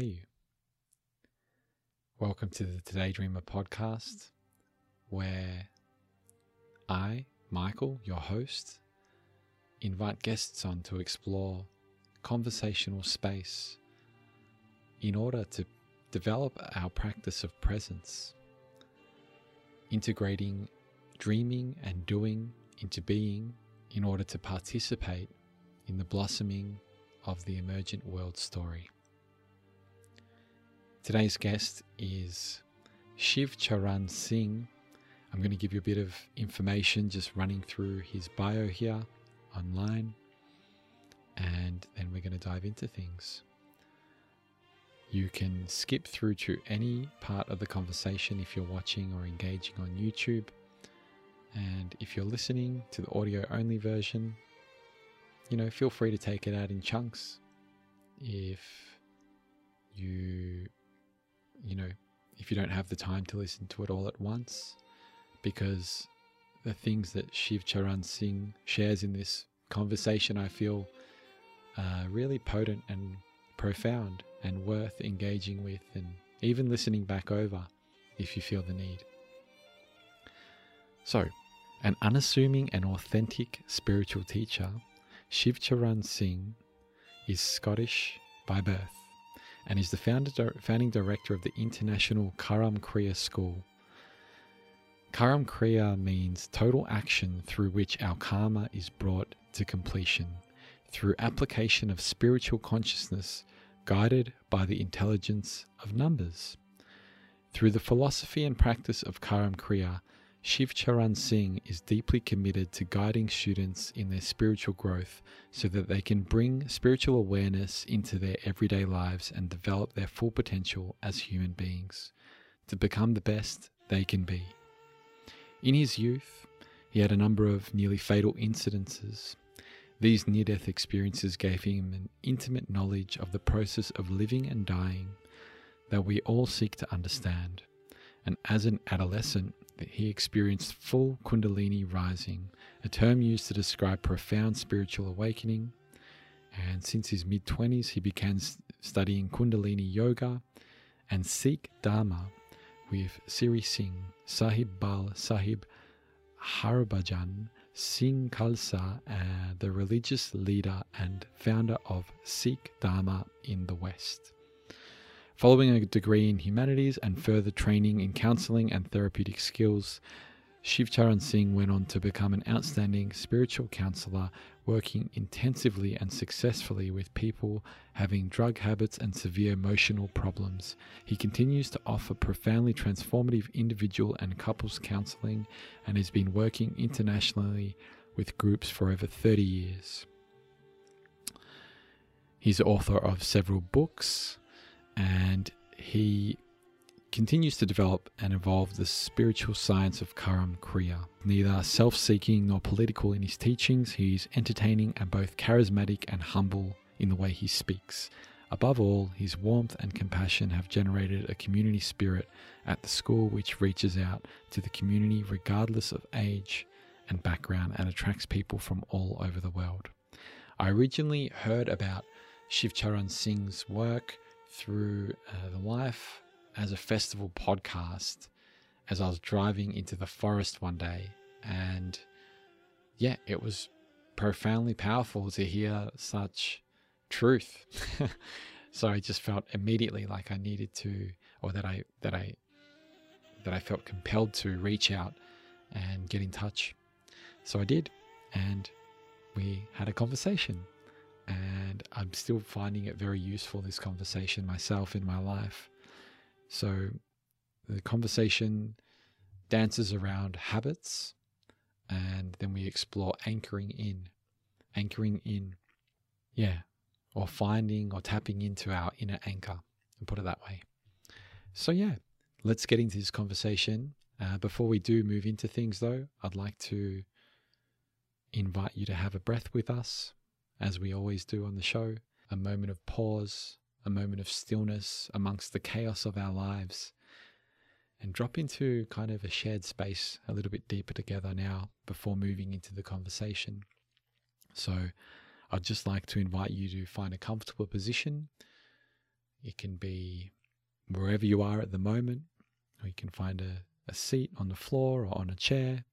are you? Welcome to the Today Dreamer podcast, where I, Michael, your host, invite guests on to explore conversational space in order to develop our practice of presence, integrating dreaming and doing into being in order to participate in the blossoming of the emergent world story. Today's guest is Shiv Charan Singh. I'm going to give you a bit of information just running through his bio here online, and then we're going to dive into things. You can skip through to any part of the conversation if you're watching or engaging on YouTube. And if you're listening to the audio only version, you know, feel free to take it out in chunks. If you, you know, if you don't have the time to listen to it all at once, because the things that Shiv Charan Singh shares in this conversation, I feel, are really potent and profound and worth engaging with and even listening back over if you feel the need. So, an unassuming and authentic spiritual teacher, Shiv Charan Singh is Scottish by birth and is the founder, founding director of the International Karam Kriya School. Karam Kriya means total action through which our karma is brought to completion through application of spiritual consciousness guided by the intelligence of numbers. Through the philosophy and practice of Karam Kriya, Shiv Charan Singh is deeply committed to guiding students in their spiritual growth so that they can bring spiritual awareness into their everyday lives and develop their full potential as human beings to become the best they can be. In his youth, he had a number of nearly fatal incidences. These near death experiences gave him an intimate knowledge of the process of living and dying that we all seek to understand. And as an adolescent, he experienced full Kundalini rising, a term used to describe profound spiritual awakening. And since his mid 20s, he began studying Kundalini yoga and Sikh Dharma with Siri Singh, Sahib Bhai Sahib Harbhajan Singh Khalsa, uh, the religious leader and founder of Sikh Dharma in the West. Following a degree in humanities and further training in counseling and therapeutic skills, Shiv Charan Singh went on to become an outstanding spiritual counselor, working intensively and successfully with people having drug habits and severe emotional problems. He continues to offer profoundly transformative individual and couples counseling and has been working internationally with groups for over 30 years. He's author of several books, and he continues to develop and evolve the spiritual science of Karam Kriya. Neither self seeking nor political in his teachings, he is entertaining and both charismatic and humble in the way he speaks. Above all, his warmth and compassion have generated a community spirit at the school which reaches out to the community regardless of age and background and attracts people from all over the world. I originally heard about Shiv Charan Singh's work through uh, the Life is a Festival podcast as I was driving into the forest one day. And yeah, it was profoundly powerful to hear such truth. so I just felt immediately like I needed to, or that I, that I, that I felt compelled to reach out and get in touch. So I did. And we had a conversation and I'm still finding it very useful, this conversation myself in my life. So the conversation dances around habits, and then we explore anchoring in, anchoring in, yeah, or finding or tapping into our inner anchor, and put it that way. So, yeah, let's get into this conversation. Uh, before we do move into things, though, I'd like to invite you to have a breath with us as we always do on the show, a moment of pause, a moment of stillness amongst the chaos of our lives, and drop into kind of a shared space a little bit deeper together now before moving into the conversation. So, I'd just like to invite you to find a comfortable position. It can be wherever you are at the moment, or you can find a, a seat on the floor or on a chair.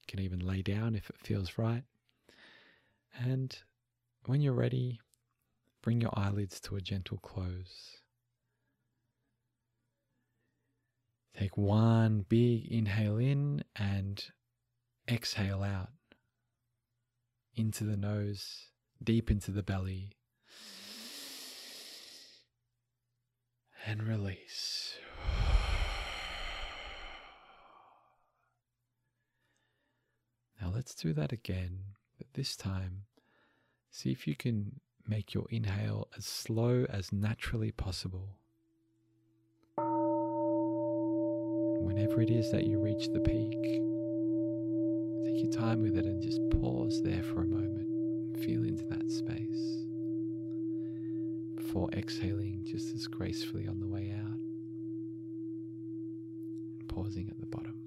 You can even lay down if it feels right. And when you're ready, bring your eyelids to a gentle close. Take one big inhale in and exhale out into the nose, deep into the belly. And release. Now let's do that again, but this time, see if you can make your inhale as slow as naturally possible. whenever it is that you reach the peak, take your time with it and just pause there for a moment. Feel into that space before exhaling just as gracefully on the way out and pausing at the bottom.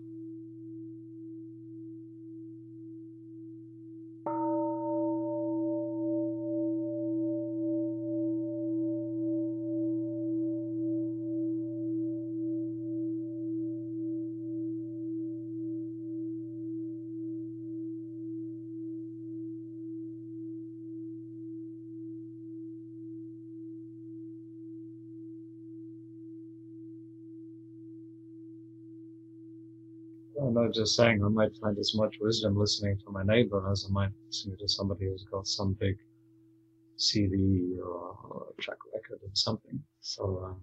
I'm just saying I might find as much wisdom listening to my neighbor as I might listening to somebody who's got some big CV or, or track record or something. So, um,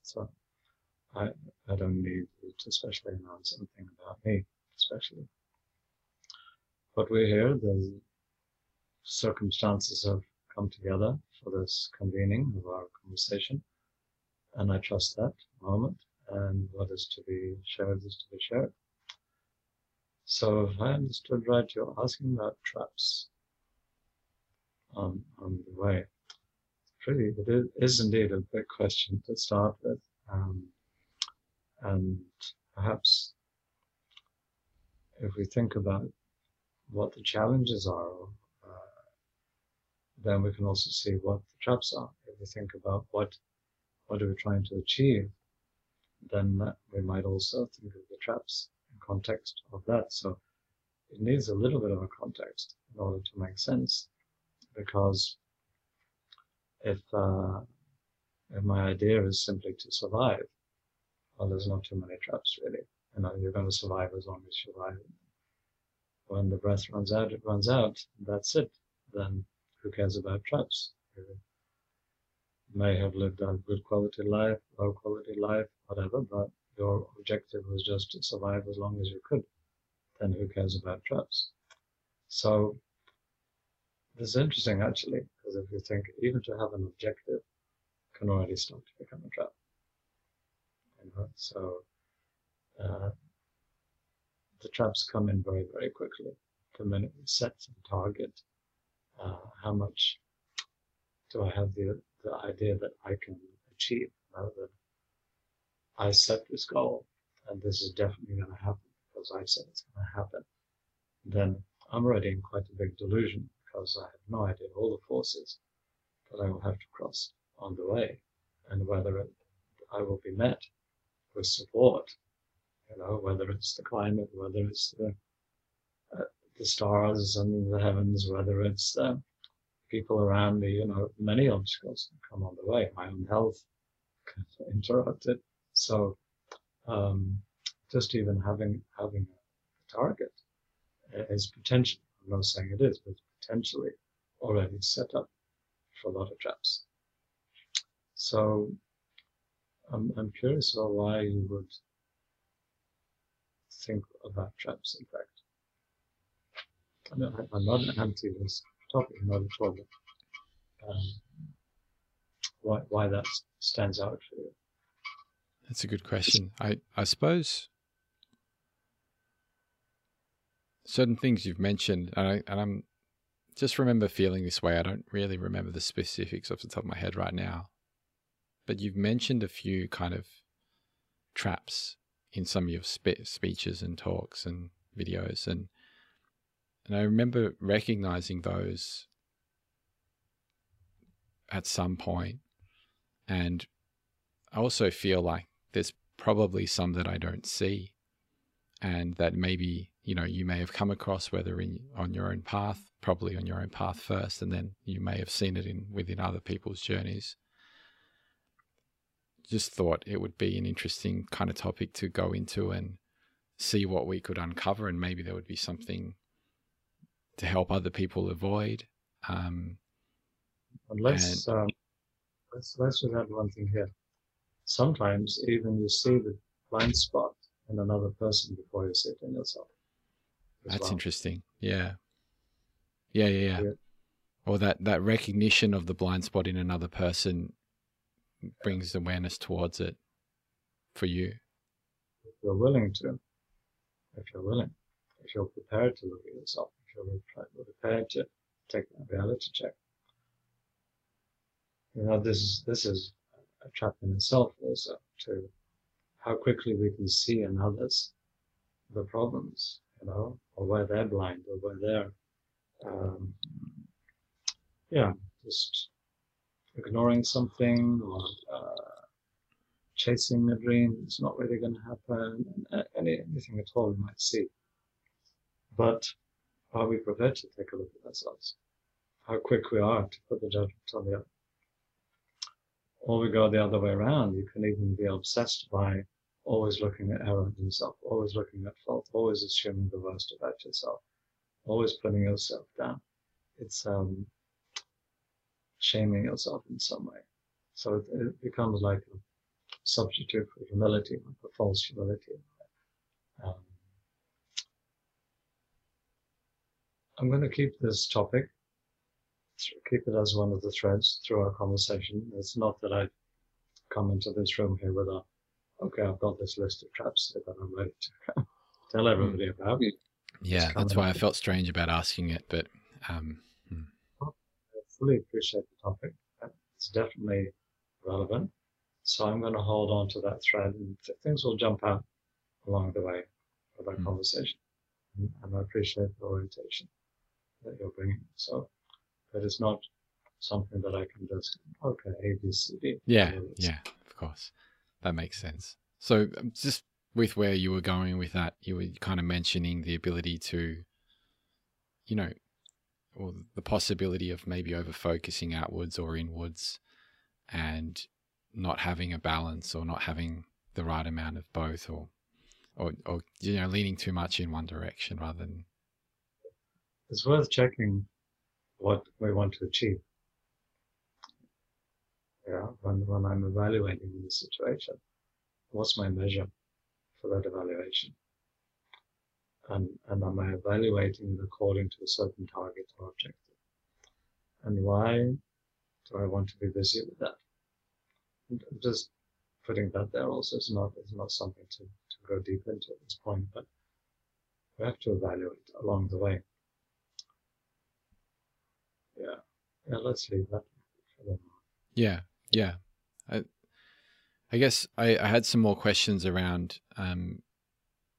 so I, I don't need to especially announce anything about me, especially. But we're here. The circumstances have come together for this convening of our conversation, and I trust that moment. And what is to be shared is to be shared. So if I understood right, you're asking about traps on, on the way. Pretty, it is indeed a big question to start with. Um, and perhaps if we think about what the challenges are, uh, then we can also see what the traps are. If we think about what what are we trying to achieve, then we might also think of the traps context of that. So it needs a little bit of a context in order to make sense, because if uh, if my idea is simply to survive, well, there's not too many traps really. You know, you're going to survive as long as you survive. When the breath runs out, it runs out. That's it. Then who cares about traps? You may have lived a good quality life, low quality life, whatever, but your objective was just to survive as long as you could, then who cares about traps? So this is interesting actually, because if you think even to have an objective can already start to become a trap. You know? So uh, the traps come in very, very quickly. The minute we set some target, uh, how much do I have the, the idea that I can achieve? That I set this goal and this is definitely going to happen because I said it's going to happen, then I'm already in quite a big delusion because I have no idea all the forces that I will have to cross on the way and whether it, I will be met with support, you know, whether it's the climate, whether it's the, uh, the stars and the heavens, whether it's the people around me, you know, many obstacles come on the way. My own health interrupted, so um, just even having having a target is potential. I'm not saying it is, but potentially already set up for a lot of traps. So I'm, I'm curious about why you would think about traps, in fact. I'm not an anti this topic, not at all. Um, why, why that stands out for you. That's a good question. I, I suppose certain things you've mentioned, and, I, and I'm just remember feeling this way. I don't really remember the specifics off the top of my head right now, but you've mentioned a few kind of traps in some of your spe- speeches and talks and videos, and and I remember recognizing those at some point And I also feel like there's probably some that I don't see and that maybe, you know, you may have come across whether in on your own path, probably on your own path first, and then you may have seen it in within other people's journeys. Just thought it would be an interesting kind of topic to go into and see what we could uncover, and maybe there would be something to help other people avoid. Um, and let's, and, um, let's let's add one thing here. Sometimes even you see the blind spot in another person before you see it in yourself. That's well. interesting. Yeah. yeah. Yeah, yeah, yeah. Or that that recognition of the blind spot in another person brings awareness towards it for you. If you're willing to, if you're willing, if you're prepared to look at yourself, if you're prepared to take a reality check. You know, this is this is a trap in itself also to how quickly we can see in others the problems, you know, or where they're blind or where they're, um, yeah, just ignoring something or uh, chasing a dream that's not really going to happen, any, anything at all we might see. But are we prepared to take a look at ourselves? How quick we are to put the judgment on the other. Or we go the other way around. You can even be obsessed by always looking at error in yourself, always looking at fault, always assuming the worst about yourself, always putting yourself down. It's um, shaming yourself in some way. So it, it, becomes like a substitute for humility, like a false humility. Um, I'm going to keep this topic, keep it as one of the threads through our conversation. It's not that I come into this room here with a okay, I've got this list of traps that I'm ready to tell hmm. everybody about. Yeah, that's why I felt strange about asking it, but um, hmm. I fully appreciate the topic. It's definitely relevant. So I'm going to hold on to that thread and things will jump out along the way of that mm. conversation. And, and, I appreciate the orientation that you're bringing. So, but it's not something that I can just, okay, A, B, C, D. Yeah, yeah, of course that makes sense. So um, just with where you were going with that, you were kind of mentioning the ability to, you know, or the possibility of maybe over focusing outwards or inwards and not having a balance or not having the right amount of both or or, or you know leaning too much in one direction rather than it's worth checking what we want to achieve yeah, when, when I'm evaluating the situation, what's my measure for that evaluation? And, and am I evaluating it according to a certain target or objective? And why do I want to be busy with that? And just putting that there also is not, is not something to, to go deep into at this point, but we have to evaluate along the way. Yeah. Yeah, let's leave that. Yeah. Yeah. I, I guess I, I had some more questions around um,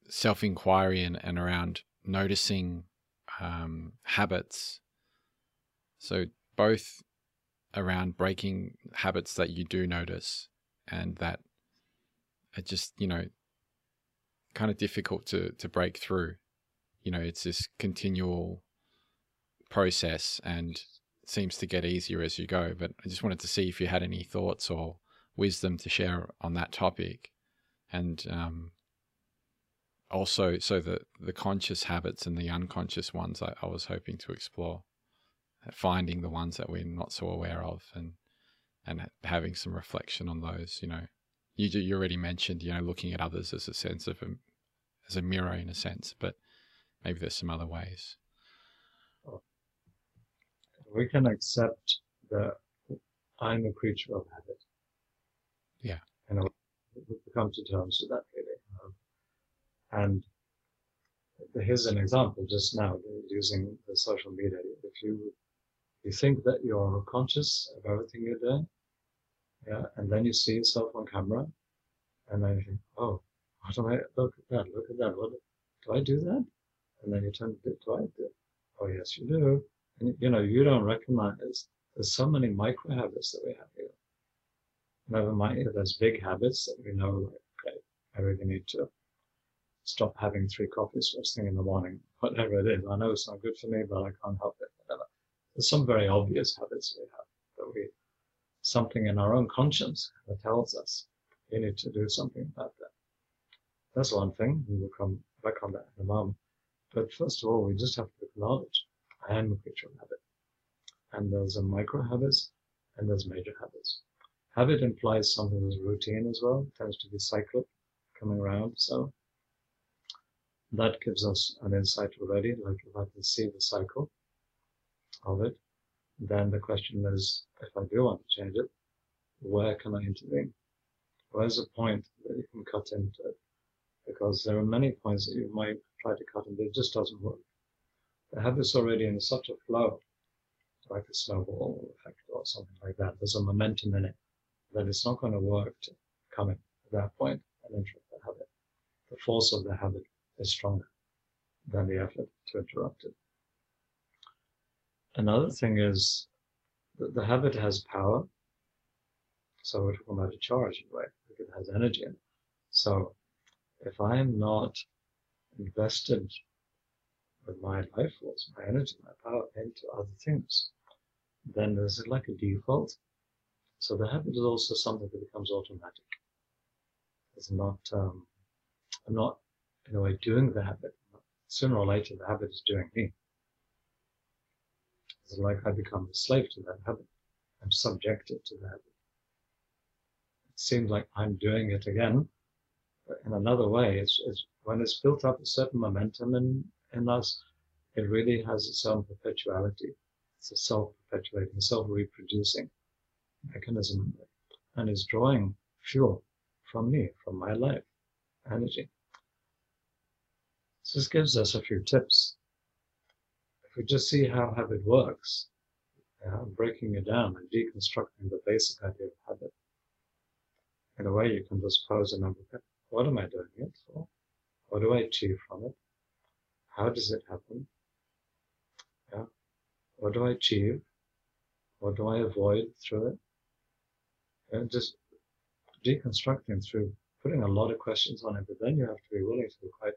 self inquiry and, and around noticing um, habits. So, both around breaking habits that you do notice and that are just, you know, kind of difficult to, to break through. You know, it's this continual process and seems to get easier as you go. But I just wanted to see if you had any thoughts or wisdom to share on that topic, and um, also so the the conscious habits and the unconscious ones I, I was hoping to explore, finding the ones that we're not so aware of, and and having some reflection on those. You know, you you already mentioned you know looking at others as a sense of a, as a mirror in a sense, but maybe there's some other ways we can accept that I'm a creature of habit. Yeah. And we come to terms with that really. Um, and here's an example just now using the social media. If you you think that you're conscious of everything you're doing, yeah, and then you see yourself on camera, and then you think, oh, what do I look at that? Look at that. What do I do that? And then you turn to do I do? Oh yes, you do you know, you don't recognize there's so many micro habits that we have here. never mind if there's big habits that we know, okay, I really need to stop having three coffees first thing in the morning, whatever it is. I know it's not good for me, but I can't help it, whatever. There's some very obvious habits we have that we, something in our own conscience that tells us we need to do something about that. That's one thing. We will come back on that in a moment. But first of all, we just have to acknowledge I am a creature of habit. And there's a micro habits and there's major habits. Habit implies something that's routine as well, tends to be cyclic, coming around. So that gives us an insight already, like if I can see the cycle of it, then the question is, if I do want to change it, where can I intervene? Where's a point that you can cut into it? Because there are many points that you might try to cut into, it just doesn't work. The this already in such a flow, like a snowball effect or something like that. There's a momentum in it that it's not going to work to come in at that point and interrupt the habit. The force of the habit is stronger than the effort to interrupt it. Another thing is that the habit has power. So we're talking about a charge in a way, it has energy in it. So if I am not invested with my life force, my energy, my power into other things, then there's like a default. So the habit is also something that becomes automatic. It's not, um, I'm not in a way doing the habit. Sooner or later, the habit is doing me. It's like I become a slave to that habit. I'm subjected to that. It seems like I'm doing it again, but in another way, it's, it's when it's built up a certain momentum in, us, it really has its own perpetuality. It's a self-perpetuating, self-reproducing mechanism and is drawing fuel from me, from my life, energy. So this gives us a few tips. If we just see how habit works, yeah, breaking it down and deconstructing the basic idea of habit, in a way you can just pose a number of what am I doing it for? What do I achieve from it? How does it happen? Yeah. What do I achieve? What do I avoid through it? And just deconstructing through putting a lot of questions on it, but then you have to be willing to be quite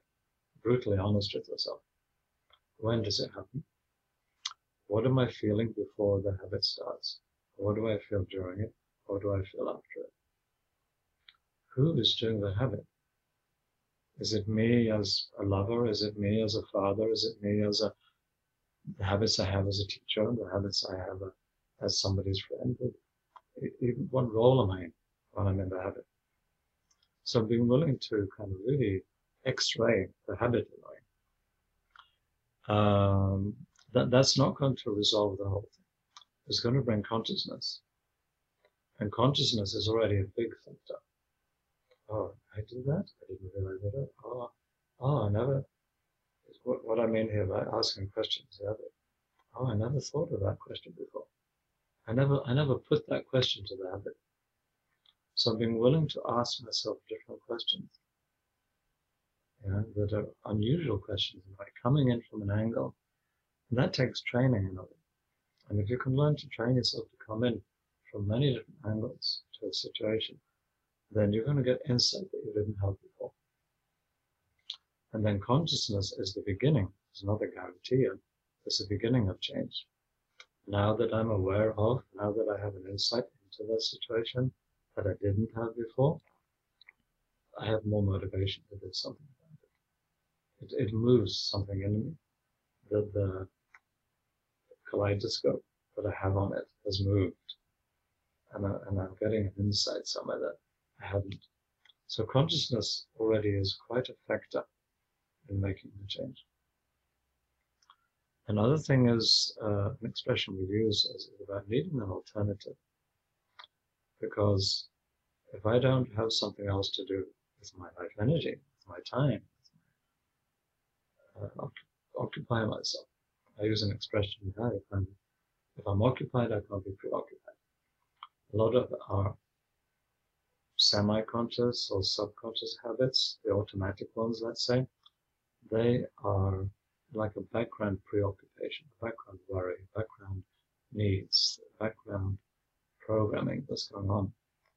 brutally honest with yourself. When does it happen? What am I feeling before the habit starts? What do I feel during it? What do I feel after it? Who is doing the habit? Is it me as a lover? Is it me as a father? Is it me as a the habits I have as a teacher? The habits I have a, as somebody's friend? Even what role am I in when I'm in the habit? So being willing to kind of really X-ray the habit line. Um, that, that's not going to resolve the whole thing. It's going to bring consciousness. And consciousness is already a big factor. Oh, I did that? I didn't realize that. Oh, oh I never. What, what I mean here by asking questions, oh, I never thought of that question before. I never, I never put that question to the habit. So I'm being willing to ask myself different questions know, that are unusual questions, like coming in from an angle. And that takes training in it. And if you can learn to train yourself to come in from many different angles to a situation, then you're going to get insight that you didn't have before. And then consciousness is the beginning. It's not a guarantee. It's the beginning of change. Now that I'm aware of, now that I have an insight into that situation that I didn't have before, I have more motivation to do something about it, it moves something in me. The, the kaleidoscope that I have on it has moved. And, I, and I'm getting an insight somewhere that I hadn't. So consciousness already is quite a factor in making the change. Another thing is uh, an expression we use is about needing an alternative. Because if I don't have something else to do with my life energy, with my time, uh, occupy myself. I use an expression now, if I'm, if I'm occupied, I can't be preoccupied. A lot of our semi-conscious or subconscious habits, the automatic ones, let's say, they are like a background preoccupation, background worry, background needs, background programming that's going on.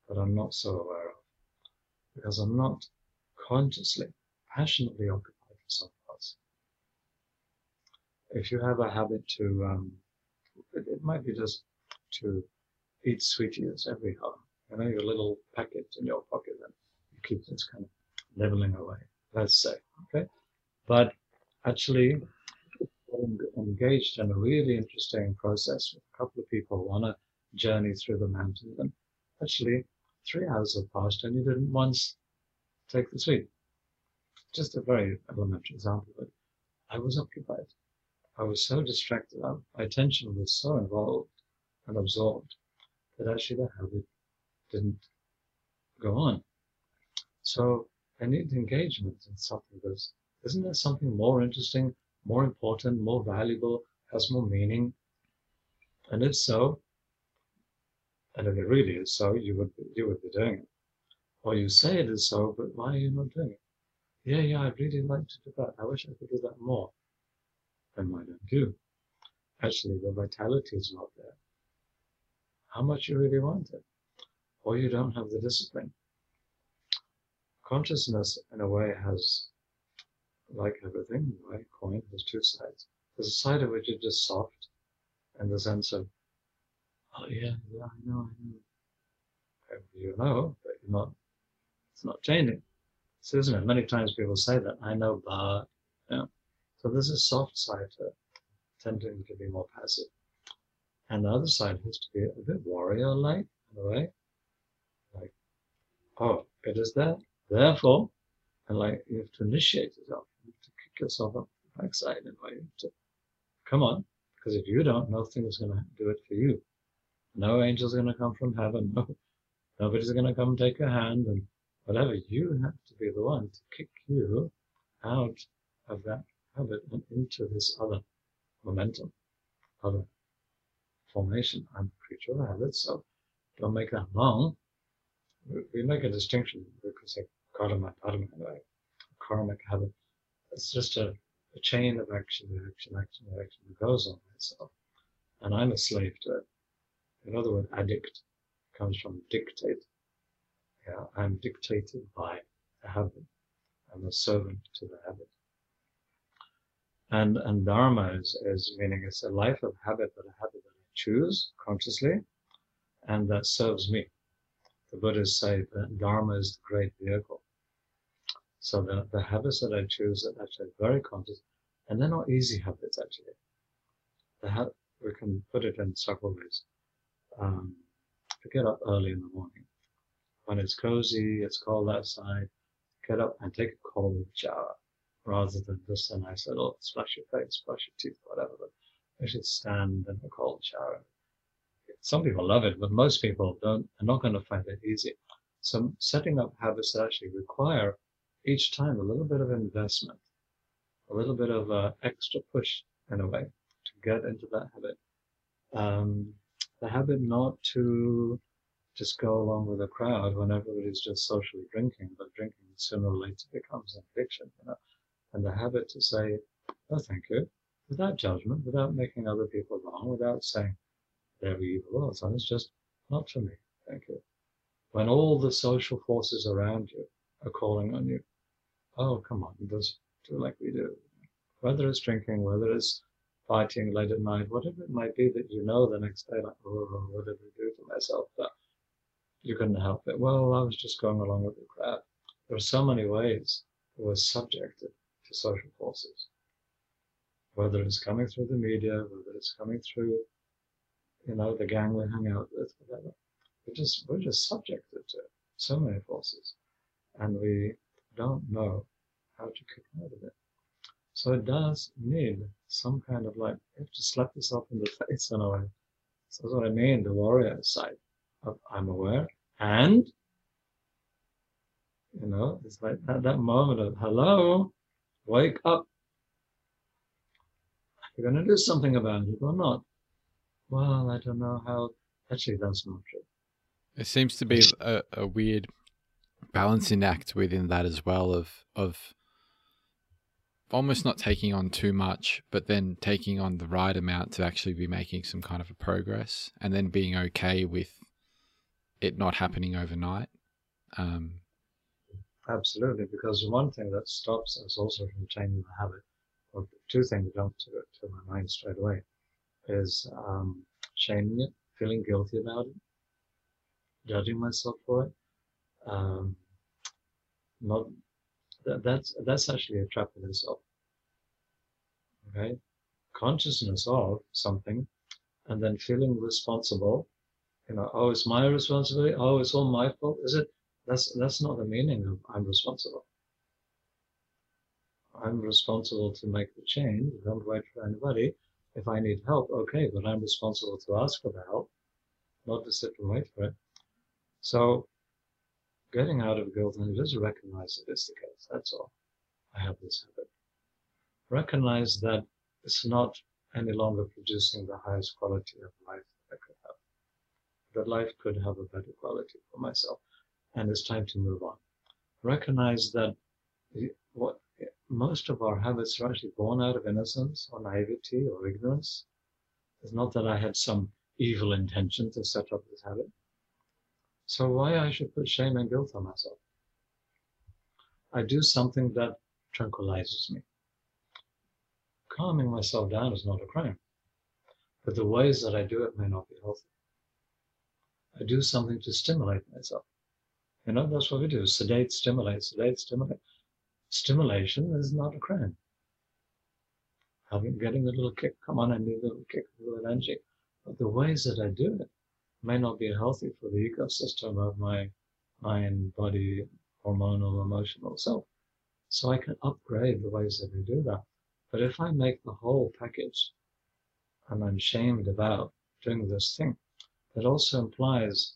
that I'm not so aware of because I'm not consciously, passionately occupied with something else. If you have a habit to, um, it, it might be just to eat sweeties every hour, know, your little packet in your pocket and you keep this kind of leveling away, let's say, okay? But actually, engaged in a really interesting process with a couple of people on a journey through the mountains. And actually, three hours have passed and you didn't once take the sweet. Just a very elementary example, but I was occupied. I was so distracted. My attention was so involved and absorbed that actually the habit didn't go on. So I need engagement in something that's, isn't there something more interesting, more important, more valuable, has more meaning? And if so, and if it really is so, you would you would be doing it. Or you say it is so, but why are you not doing it? Yeah, yeah, I'd really like to do that. I wish I could do that more. Then why don't you? Actually, the vitality is not there. How much you really want it, or you don't have the discipline. Consciousness, in a way, has, like everything, right? Coin has two sides. There's a side of which is just soft, and the sense of Oh yeah, yeah, I know, I know. You know, but you're not. It's not changing. So isn't it? Many times people say that. I know, but yeah. So there's a soft side to tending to be more passive, and the other side has to be a bit warrior-like in a way. Like, oh, it is there. Therefore, and like you have to initiate yourself. You have to kick yourself up the backside in a way. to come on, because if you don't, nothing is going to do it for you. No angel's are going to come from heaven. No, nobody's going to come and take your hand and whatever. You have to be the one to kick you out of that habit and into this other momentum, other formation. I'm a creature of habit, so don't make that long. We make a distinction because like karma, karma, karmic habit. It's just a, a chain of action, action, action, action that goes on itself. And I'm a slave to it. In other words, addict comes from dictate. Yeah, I'm dictated by a habit. I'm a servant to the habit. And and dharma is, is meaning it's a life of habit, but a habit that I choose consciously, and that serves me. The Buddhists say that dharma is the great vehicle. So the, the habits that I choose are actually very conscious, and they're not easy habits actually. Ha- we can put it in several ways um, to get up early in the morning. When it's cozy, it's cold outside, get up and take a cold shower rather than just a nice little splash your face, brush your teeth, whatever. But you should stand in a cold shower. Some people love it, but most people don't, are not going to find it easy. So setting up habits that actually require each time a little bit of investment, a little bit of uh, extra push in a way to get into that habit. Um, the habit not to just go along with the crowd when everybody's just socially drinking, but drinking sooner or later becomes an addiction, you know. And the habit to say, "Oh, thank you," without judgment, without making other people wrong, without saying they're evil or. It's just not for me. Thank you. When all the social forces around you are calling on you, oh, come on, just do like we do. Whether it's drinking, whether it's fighting late at night, whatever it might be that you know the next day, like, oh, what did I do to myself? But you couldn't help it. Well, I was just going along with the crowd. There are so many ways we're subjected to social forces. Whether it's coming through the media, whether it's coming through, you know, the gang we hang out with, whatever. We're just we're just subjected to so many forces. And we don't know how to kick out of it. So it does need some kind of like, you have to slap yourself in the face in a way. So that's what I mean, the warrior side of I'm aware. And, you know, it's like that, that moment of, hello, wake up. You're going to do something about it or not. Well, I don't know how. Actually, that's not true. It seems to be a, a weird balancing act within that as well of of almost not taking on too much, but then taking on the right amount to actually be making some kind of a progress and then being okay with it not happening overnight. Um, Absolutely, because one thing that stops us also from changing the habit, or two things jump to, to my mind straight away, is um, shaming it, feeling guilty about it, judging myself for it. Um, not that, that's that's actually a trap in itself. Okay, consciousness of something, and then feeling responsible. You know, oh, it's my responsibility. Oh, it's all my fault. Is it? That's that's not the meaning of I'm responsible. I'm responsible to make the change. Don't wait for anybody. If I need help, okay, but I'm responsible to ask for the help, not to sit and wait for it. So getting out of guilt and just recognize that it is the case. That's all. I have this habit. Recognize that it's not any longer producing the highest quality of life that I could have. That life could have a better quality for myself. And it's time to move on. Recognize that eh, what most of our habits are actually born out of innocence or naivety or ignorance. It's not that I had some evil intention to set up this habit. So why I should put shame and guilt on myself? I do something that tranquilizes me. Calming myself down is not a crime, but the ways that I do it may not be healthy. I do something to stimulate myself. You know, that's what we do. Sedate, stimulate, sedate, stimulate. Stimulation is not a crime. Having getting a little kick, come on, I need a little kick, a little energy. But the ways that I do it may not be healthy for the ecosystem of my mind, body, hormonal, emotional self. So I can upgrade the ways that I do that. But if I make the whole package and I'm shamed about doing this thing, that also implies,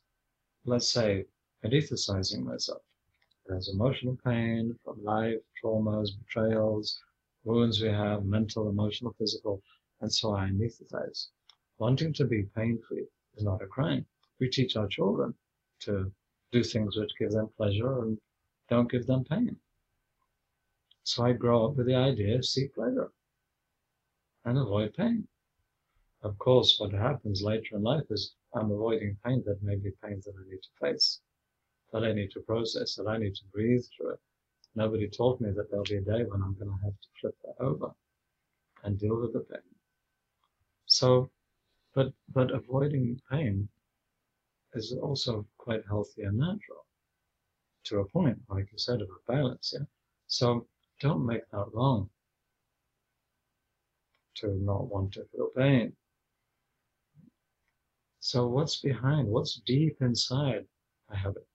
let's say, anesthetizing myself. There's emotional pain from life, traumas, betrayals, wounds we have, mental, emotional, physical, and so I anesthetize. Wanting to be pain free is not a crime. We teach our children to do things which give them pleasure and don't give them pain. So I grow up with the idea seek pleasure and avoid pain. Of course, what happens later in life is I'm avoiding pain that may be pain that I need to face, that I need to process, that I need to breathe through it. Nobody told me that there'll be a day when I'm going to have to flip that over and deal with the pain. So but but avoiding pain is also quite healthy and natural to a point, like you said about balance. Yeah. So don't make that wrong to not want to feel pain. So what's behind? What's deep inside I have habit?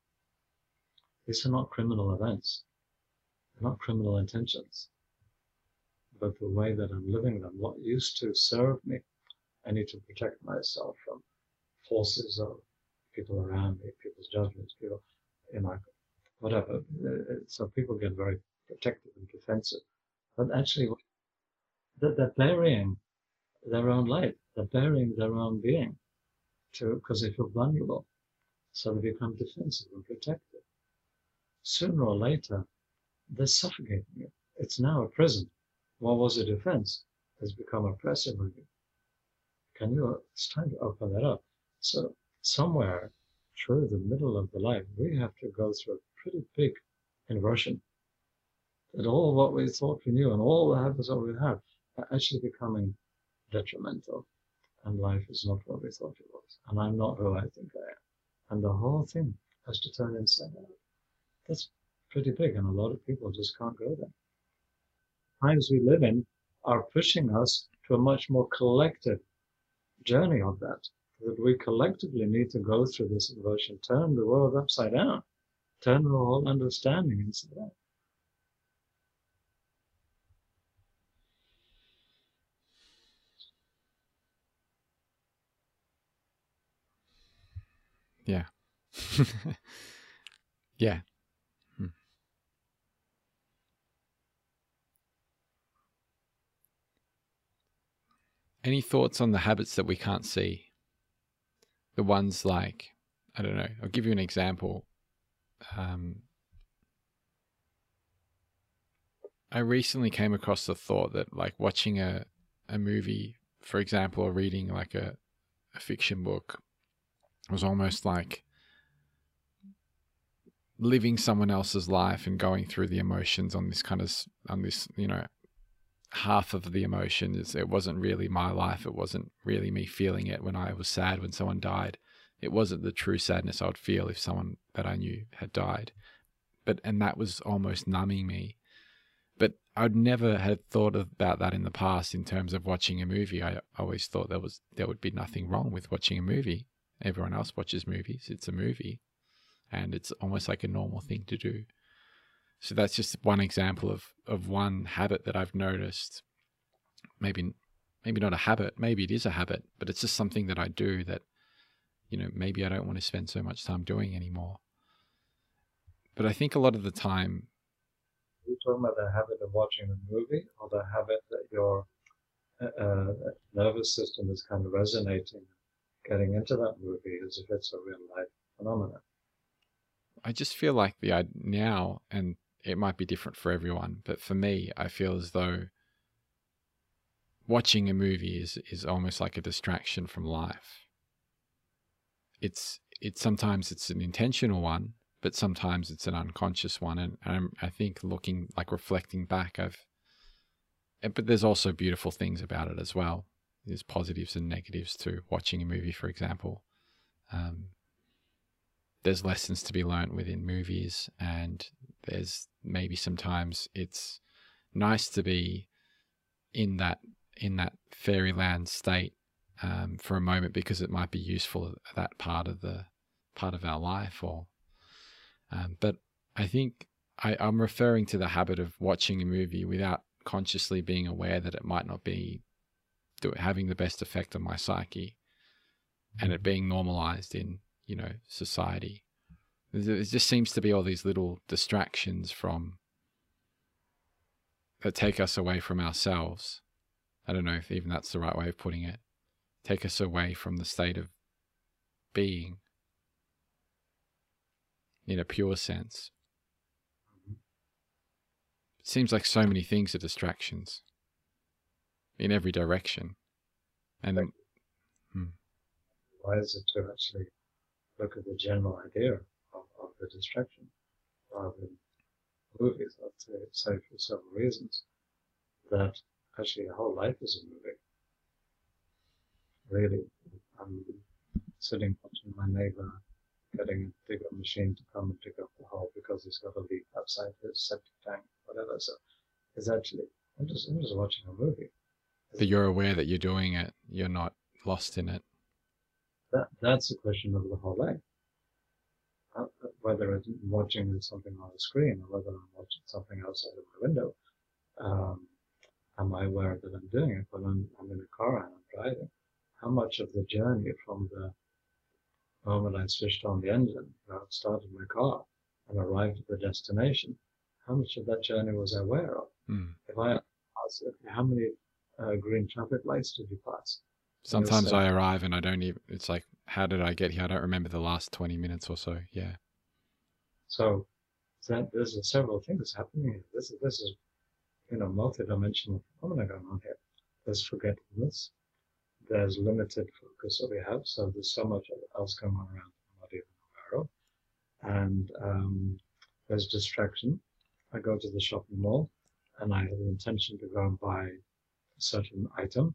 These are not criminal events. They're not criminal intentions. But the way that I'm living them, what used to serve me, I need to protect myself from forces of people around me, people's judgments, people, you know, whatever. Uh, so people get very protective and defensive. But actually, they're burying their own life. They're burying their own being to, because they feel vulnerable. So they become defensive and protective. Sooner or later, they're suffocating you. It's now a prison. What was a defense has become oppressive you. Can you, it's time to open that up. So somewhere through the middle of the life, we have to go through a pretty big inversion. That all what we thought we knew and all the habits that we have are actually becoming detrimental. And life is not what we thought it was. And I'm not who I think I am. And the whole thing has to turn inside out. That's pretty big, and a lot of people just can't go there. Times we live in are pushing us to a much more collective journey of that. That we collectively need to go through this inversion, turn the world upside down, turn the whole understanding inside out. Yeah. yeah. Any thoughts on the habits that we can't see? The ones like, I don't know, I'll give you an example. Um, I recently came across the thought that, like, watching a, a movie, for example, or reading like a, a fiction book was almost like living someone else's life and going through the emotions on this kind of on this you know half of the emotion is it wasn't really my life it wasn't really me feeling it when i was sad when someone died. It wasn't the true sadness i would feel if someone that i knew had died. But and that was almost numbing me. But i'd never had thought about that in the past in terms of watching a movie. I always thought there was there would be nothing wrong with watching a movie. Everyone else watches movies. It's a movie. And it's almost like a normal thing to do. So that's just one example of of one habit that I've noticed. Maybe maybe not a habit, maybe it is a habit, but it's just something that I do that you know, maybe I don't want to spend so much time doing anymore. But I think a lot of the time Are you talking about the habit of watching a movie or the habit that your uh, uh, nervous system is kind of resonating, getting into that movie as if it's a real life phenomenon? I just feel like the now, and it might be different for everyone, but for me, I feel as though watching a movie is is almost like a distraction from life. It's it's sometimes it's an intentional one, but sometimes it's an unconscious one, and, and I think looking like reflecting back, I've but there's also beautiful things about it as well. There's positives and negatives to watching a movie, for example. Um, there's lessons to be learned within movies, and there's maybe sometimes it's nice to be in that in that fairyland state um, for a moment because it might be useful that part of the part of our life or um, but I think I, I'm referring to the habit of watching a movie without consciously being aware that it might not be having the best effect on my psyche and it being normalized in you know, society. There just seems to be all these little distractions from that take us away from ourselves. I don't know if even that's the right way of putting it. Take us away from the state of being in a pure sense. It seems like so many things are distractions in every direction. And hmm. why is it to actually look at the general idea distraction rather than movies. I'd say, say for several reasons that actually a whole life is a movie. Really, I'm sitting watching my neighbor getting a digger machine to come and dig up the hole because he's got a leak outside his septic tank, whatever. So it's actually I'm just I'm just watching a movie. But you're aware that you're doing it. You're not lost in it that that's a question of the whole life. Uh, whether I'm watching something on the screen or whether I'm watching something outside of my window, um, am I aware that I'm doing it when I'm, I'm in a car and I'm driving? How much of the journey from the moment I switched on the engine, I started my car and arrived at the destination, how much of that journey was I aware of? Mm. If I asked, how many uh, green traffic lights did you pass? Sometimes I arrive and I don't even. It's like, how did I get here? I don't remember the last twenty minutes or so. Yeah. So, that there's several things happening here. This is this is, you know, multidimensional phenomena going on here. There's forgetfulness. There's limited focus that we have. So there's so much else going on around I'm not even aware of. And um, there's distraction. I go to the shopping mall and I have the intention to go and buy a certain item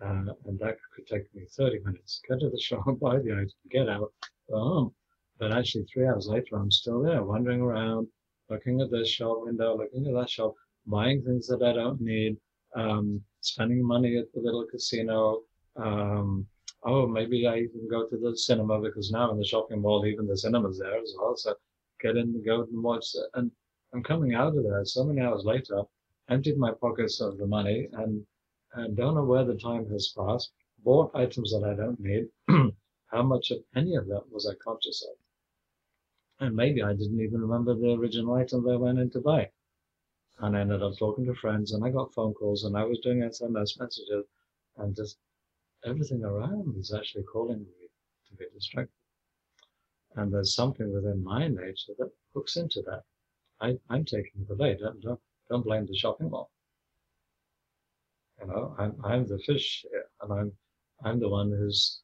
uh, and that could take me 30 minutes. Get to the shop, buy the item, get out, go home. But actually, three hours later, I'm still there, wandering around, looking at this shop window, looking at that shop, buying things that I don't need, um, spending money at the little casino. Um, oh, maybe I even go to the cinema because now in the shopping mall, even the cinema's there as well. So get in, go and watch. And I'm coming out of there so many hours later, emptied my pockets of the money and and don't know where the time has passed, bought items that I don't need. How much of any of that was I conscious of? And maybe I didn't even remember the original item that I went in to buy. And I ended up talking to friends and I got phone calls and I was doing SMS messages and just everything around was actually calling me to be distracted. And there's something within my nature that hooks into that. I, I'm taking the bait. Don't, don't, don't blame the shopping mall. You know, I'm I'm the fish here, and I'm I'm the one who's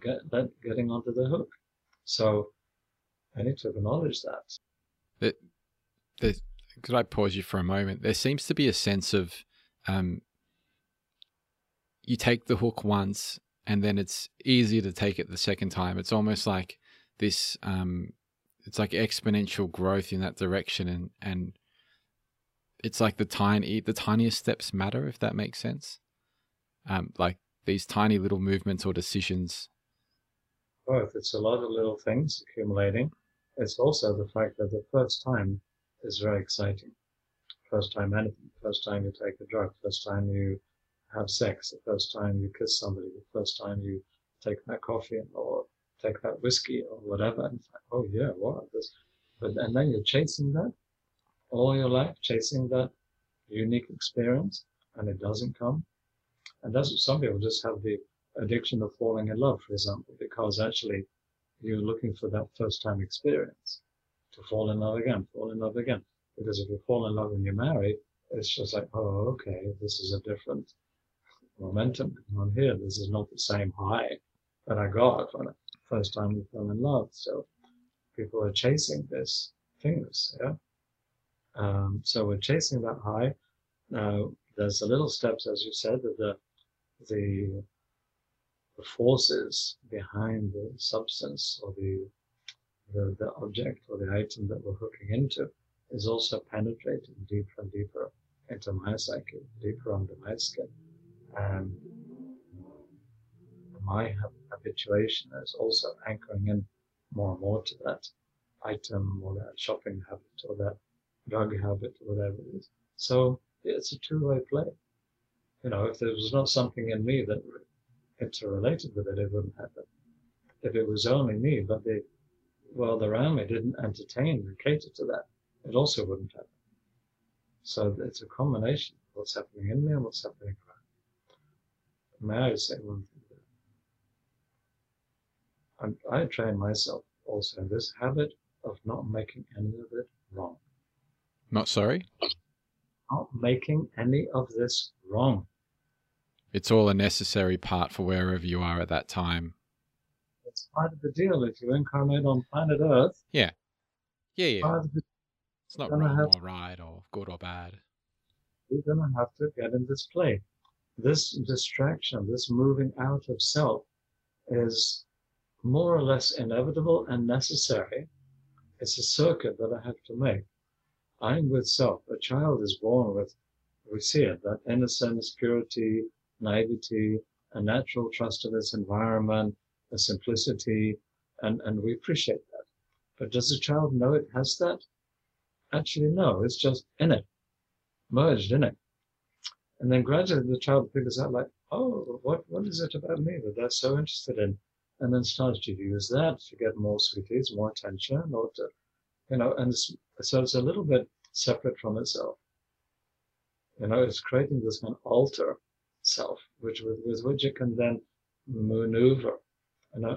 get, getting onto the hook. So I need to acknowledge that. there, could I pause you for a moment? There seems to be a sense of um, you take the hook once and then it's easier to take it the second time. It's almost like this um, it's like exponential growth in that direction and and it's like the tiny the tiniest steps matter if that makes sense um, like these tiny little movements or decisions both it's a lot of little things accumulating it's also the fact that the first time is very exciting first time anything first time you take a drug first time you have sex the first time you kiss somebody the first time you take that coffee or take that whiskey or whatever. And like, oh yeah, what this? But and then you're chasing that all your life, chasing that unique experience, and it doesn't come. And that's what some people just have the addiction of falling in love, for example, because actually you're looking for that first time experience to fall in love again, fall in love again. Because if you fall in love when you're married, it's just like, oh, okay, this is a different momentum on here. This is not the same high that I got when first time we fell in love. So people are chasing this things, yeah. Um, so we're chasing that high. Now there's the little steps, as you said, that the the the forces behind the substance or the, the the object or the item that we're hooking into is also penetrating deeper and deeper into my psyche, deeper under my skin. And my habituation is also anchoring in more and more to that item or that shopping habit or that drug habit or whatever it is. So it's a two-way play. You know, if there was not something in me that interrelated with it, it wouldn't happen. If it was only me, but the world around me didn't entertain and cater to that, it also wouldn't happen. So it's a combination of what's happening in me and what's happening around. May I say one thing? And I train myself also in this habit of not making any of it wrong. Not sorry? Not making any of this wrong. It's all a necessary part for wherever you are at that time. It's part of the deal. If you incarnate on planet Earth, yeah, yeah, yeah. The, it's not wrong or right or good or bad. You're gonna have to get in this play. This distraction, this moving out of self, is more or less inevitable and necessary. It's a circuit that I have to make. I'm with self. A child is born with, we see it, that innocence, purity, naivety, a natural trust of its environment, a simplicity, and, and we appreciate that. But does the child know it has that? Actually, no, it's just in it, merged in it. And then gradually the child figures out like, oh, what, what is it about me that they're so interested in? and then starts to use that to get more sweeties, more attention, or to, you know, and it's, so it's a little bit separate from itself. You know, it's creating this kind of alter self, which with, with which it can then maneuver,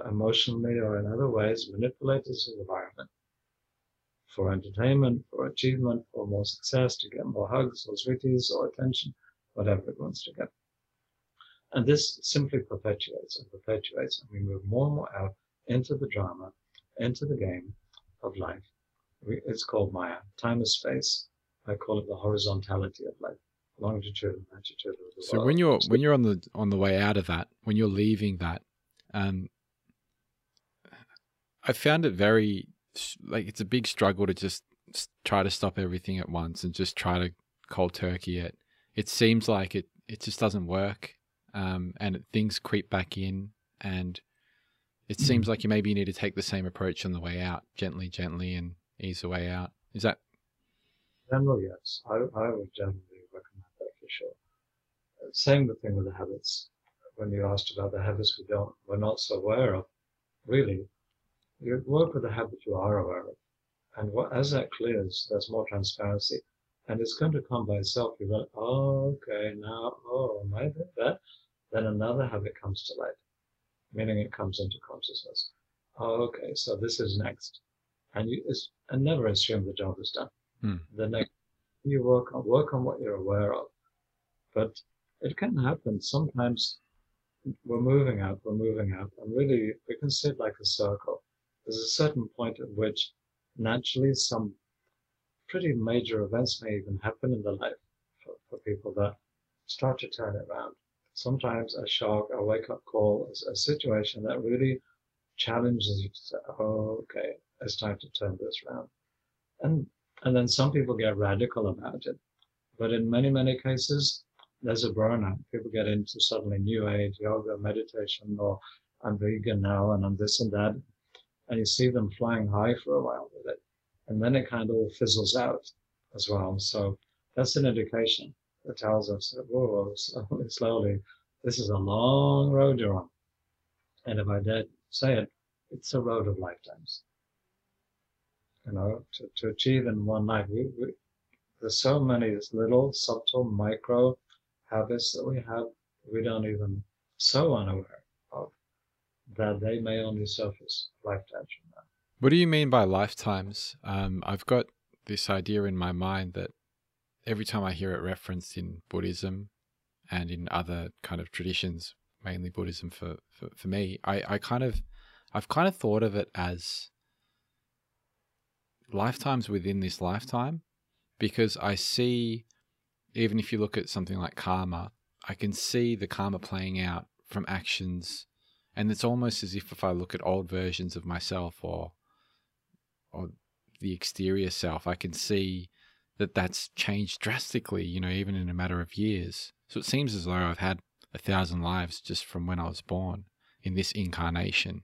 emotionally or in other ways, manipulate this environment for entertainment, for achievement, for more success, to get more hugs or sweeties or attention, whatever it wants to get. And this simply perpetuates and perpetuates, and we move more and more out into the drama, into the game of life. It's called Maya, time and space. I call it the horizontality of life, longitude and latitude of the so world. when you're when you're on the on the way out of that, when you're leaving that, um, I found it very like it's a big struggle to just try to stop everything at once and just try to cold turkey it. It seems like it it just doesn't work um, and things creep back in, and it mm-hmm. seems like you maybe need to take the same approach on the way out, gently, gently, and ease the way out. Is that? Generally, yes. I, I would generally for sure. Same the thing with the habits. When you asked about the habits we don't, we're not so aware of, really, you work with the habit you are aware of. And what, as that clears, there's more transparency. And it's going to come by itself. You're like, oh, okay, now, oh, am I that? Then another habit comes to light, meaning it comes into consciousness. Oh, okay, so this is next. And you and never assume the job is done. Hmm. The next you work on work on what you're aware of. But it can happen. Sometimes we're moving out, we're moving out, and really we can see it like a circle. There's a certain point at which naturally some pretty major events may even happen in the life for, for people that start to turn it around. Sometimes a shock, a wake up call is a situation that really challenges you to say, oh, okay, it's time to turn this around. And, and then some people get radical about it. But in many, many cases, there's a burnout. People get into suddenly new age, yoga, meditation, or I'm vegan now and I'm this and that. And you see them flying high for a while with it. And then it kind of all fizzles out as well. So that's an indication that tells us, that, whoa, slowly, slowly, this is a long road you're on. And if I dare say it, it's a road of lifetimes. You know, to, to achieve in one life, we, we, there's so many little subtle micro habits that we have we don't even so unaware of that they may only surface lifetimes from now. What do you mean by lifetimes? Um, I've got this idea in my mind that every time I hear it referenced in Buddhism and in other kind of traditions, mainly Buddhism for, for, for me, I, I kind of I've kind of thought of it as lifetimes within this lifetime because I see even if you look at something like karma, I can see the karma playing out from actions and it's almost as if if I look at old versions of myself or or the exterior self, I can see that that's changed drastically, you know, even in a matter of years. So it seems as though I've had a thousand lives just from when I was born in this incarnation.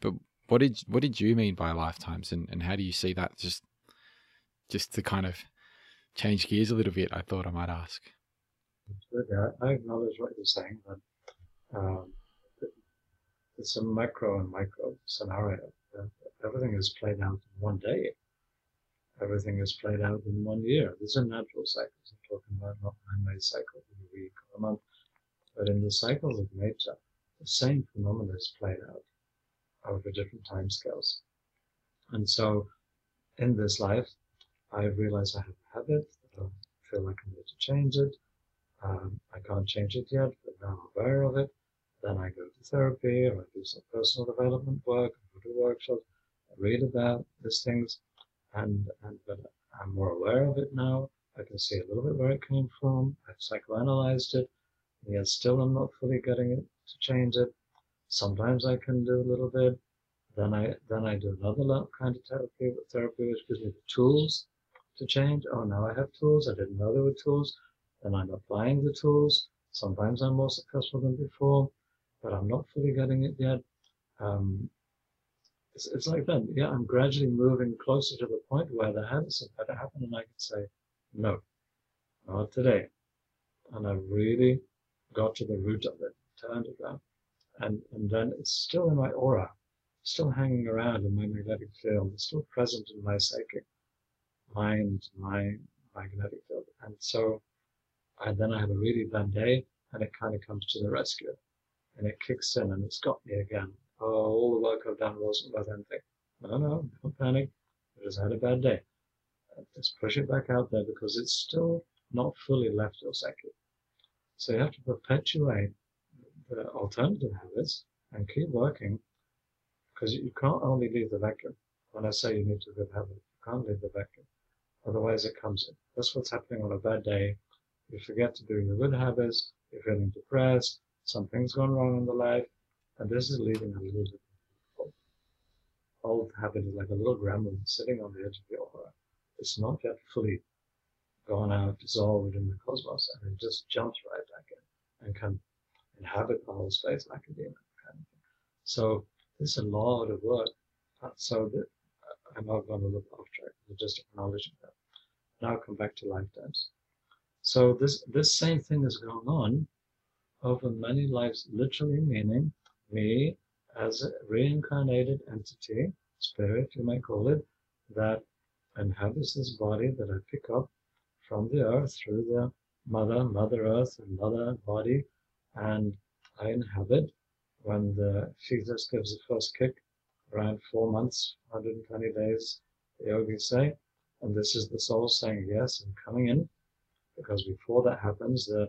But what did what did you mean by lifetimes, and, and how do you see that? Just just to kind of change gears a little bit, I thought I might ask. Yeah, I acknowledge what you're saying, but um, it's a macro and micro scenario. Everything is played out in one day everything is played out in one year. These are natural cycles I'm talking about, not man-made cycles in a week or a month. But in the cycles of nature, the same phenomena is played out over different time scales. And so in this life, I realize I have a habit. I feel like I need to change it. Um, I can't change it yet, but now I'm aware of it. Then I go to therapy or I do some personal development work, I go to workshops, I read about these things and, and but I'm more aware of it now. I can see a little bit where it came from. I've psychoanalyzed it, and yet still I'm not fully getting it to change it. Sometimes I can do a little bit. Then I then I do another kind of therapy, therapy which gives me the tools to change. Oh, now I have tools. I didn't know there were tools. Then I'm applying the tools. Sometimes I'm more successful than before, but I'm not fully getting it yet. Um, it's, it's like that. Yeah, I'm gradually moving closer to the point where the habits have had to happen, and I can say, no, not today. And I really got to the root of it, turned it around, and and then it's still in my aura, still hanging around in my magnetic field, it's still present in my psychic mind, my magnetic field, and so I then I have a really bad day, and it kind of comes to the rescue, and it kicks in, and it's got me again oh, all the work I've done wasn't worth anything. No, no, don't panic. I just had a bad day. Just push it back out there because it's still not fully left your psyche. So you have to perpetuate the alternative habits and keep working because you can't only leave the vacuum. When I say you need to good habit, you can't leave the vacuum. Otherwise it comes in. That's what's happening on a bad day. You forget to do your good habits, you're feeling depressed, something's gone wrong in the life, and this is leading a little old habit is like a little gremlin sitting on the edge of the aura. It's not yet fully gone out, dissolved in the cosmos, and it just jumps right back in and can inhabit the whole space like a demon kind of. So this is a lot of work. So I'm not going to look track, but just acknowledging that. Now come back to lifetimes. So this this same thing is going on over many lives, literally meaning me as a reincarnated entity, spirit, you might call it, that inhabits this body that I pick up from the earth through the mother, mother earth, and mother body, and I inhabit when the fetus gives the first kick, around four months, 120 days, the yogis say, and this is the soul saying, yes, I'm coming in, because before that happens, the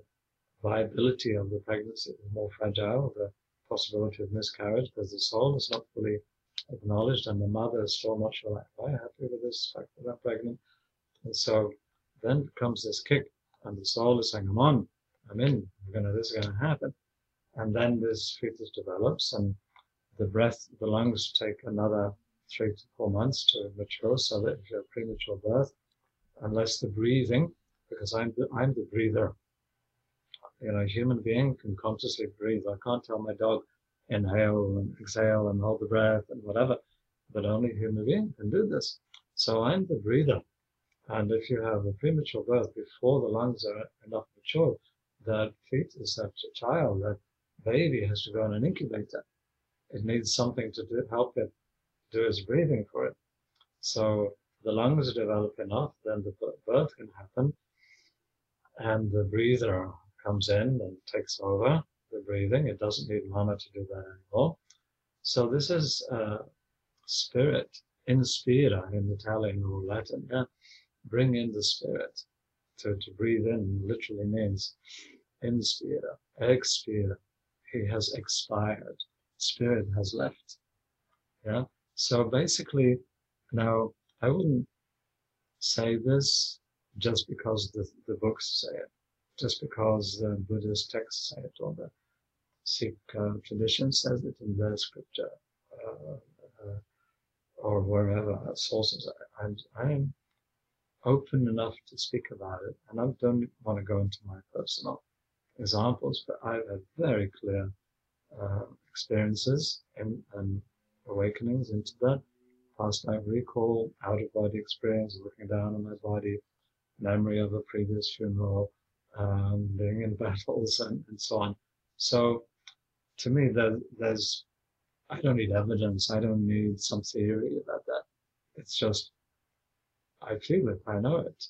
viability of the pregnancy is more fragile, the possibility of miscarriage because the soul is not fully acknowledged and the mother is so much like, am I happy with this fact that I'm pregnant? And so then comes this kick, and the soul is saying, "Come on, I'm in. We're gonna. This is gonna happen." And then this fetus develops, and the breath, the lungs take another three to four months to mature, so that if you have premature birth, unless the breathing, because I'm the, I'm the breather. You know, a human being can consciously breathe. I can't tell my dog inhale and exhale and hold the breath and whatever, but only a human being can do this. So I'm the breather. And if you have a premature birth before the lungs are enough mature, that fetus, that child, that baby has to go in an incubator. It needs something to do, help it do its breathing for it. So the lungs develop enough, then the birth can happen, and the breather comes in and takes over the breathing. It doesn't need mama to do that anymore. So this is uh, spirit, inspira in Italian or Latin. Yeah? Bring in the spirit. To, to breathe in literally means inspira, expira. He has expired. Spirit has left. Yeah. So basically, now I wouldn't say this just because the, the books say it, just because the Buddhist texts say it, or the Sikh uh, tradition says it in their scripture, uh, uh, or wherever sources. And I am open enough to speak about it, and I don't want to go into my personal examples, but I've had very clear uh, experiences and, and awakenings into that past life recall, out of body experience, looking down on my body, memory of a previous funeral, um, being in battles, and, and, so on. So, to me, there, there's, I don't need evidence. I don't need some theory about that. It's just, I feel it. I know it.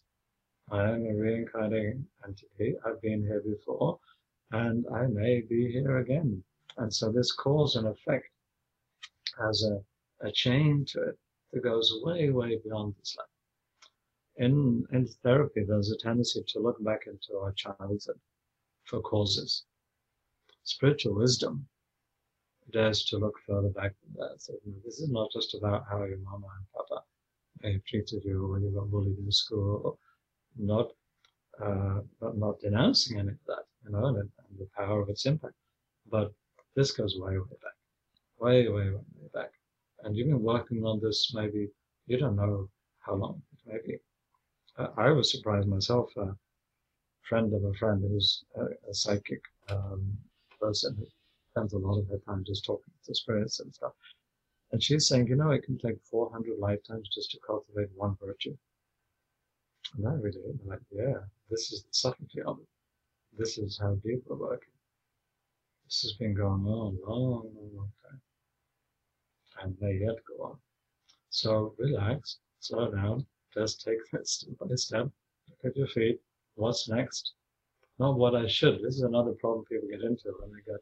I am a reincarnating entity. I've been here before, and I may be here again. And so, this cause and effect has a a chain to it that goes way, way beyond this life. In, in therapy, there's a tendency to look back into our childhood for causes. Spiritual wisdom dares to look further back than that. So, you know, this is not just about how your mama and papa may have treated you when you got bullied in school, not, uh, not denouncing any of that, you know, and, and the power of its impact. But this goes way, way back, way, way, way, back. And you've been working on this maybe you don't know how long maybe. Uh, i was surprised myself a friend of a friend who's a, a psychic um, person who spends a lot of her time just talking to spirits and stuff. And she's saying you know it can take 400 lifetimes just to cultivate one virtue. And I really me like yeah this is the subtlety of it. This is how deep we're working this has been going on long, long, long time and they yet go on. So relax, slow down, just take it step by step, look at your feet, what's next? Not what I should. This is another problem people get into when they get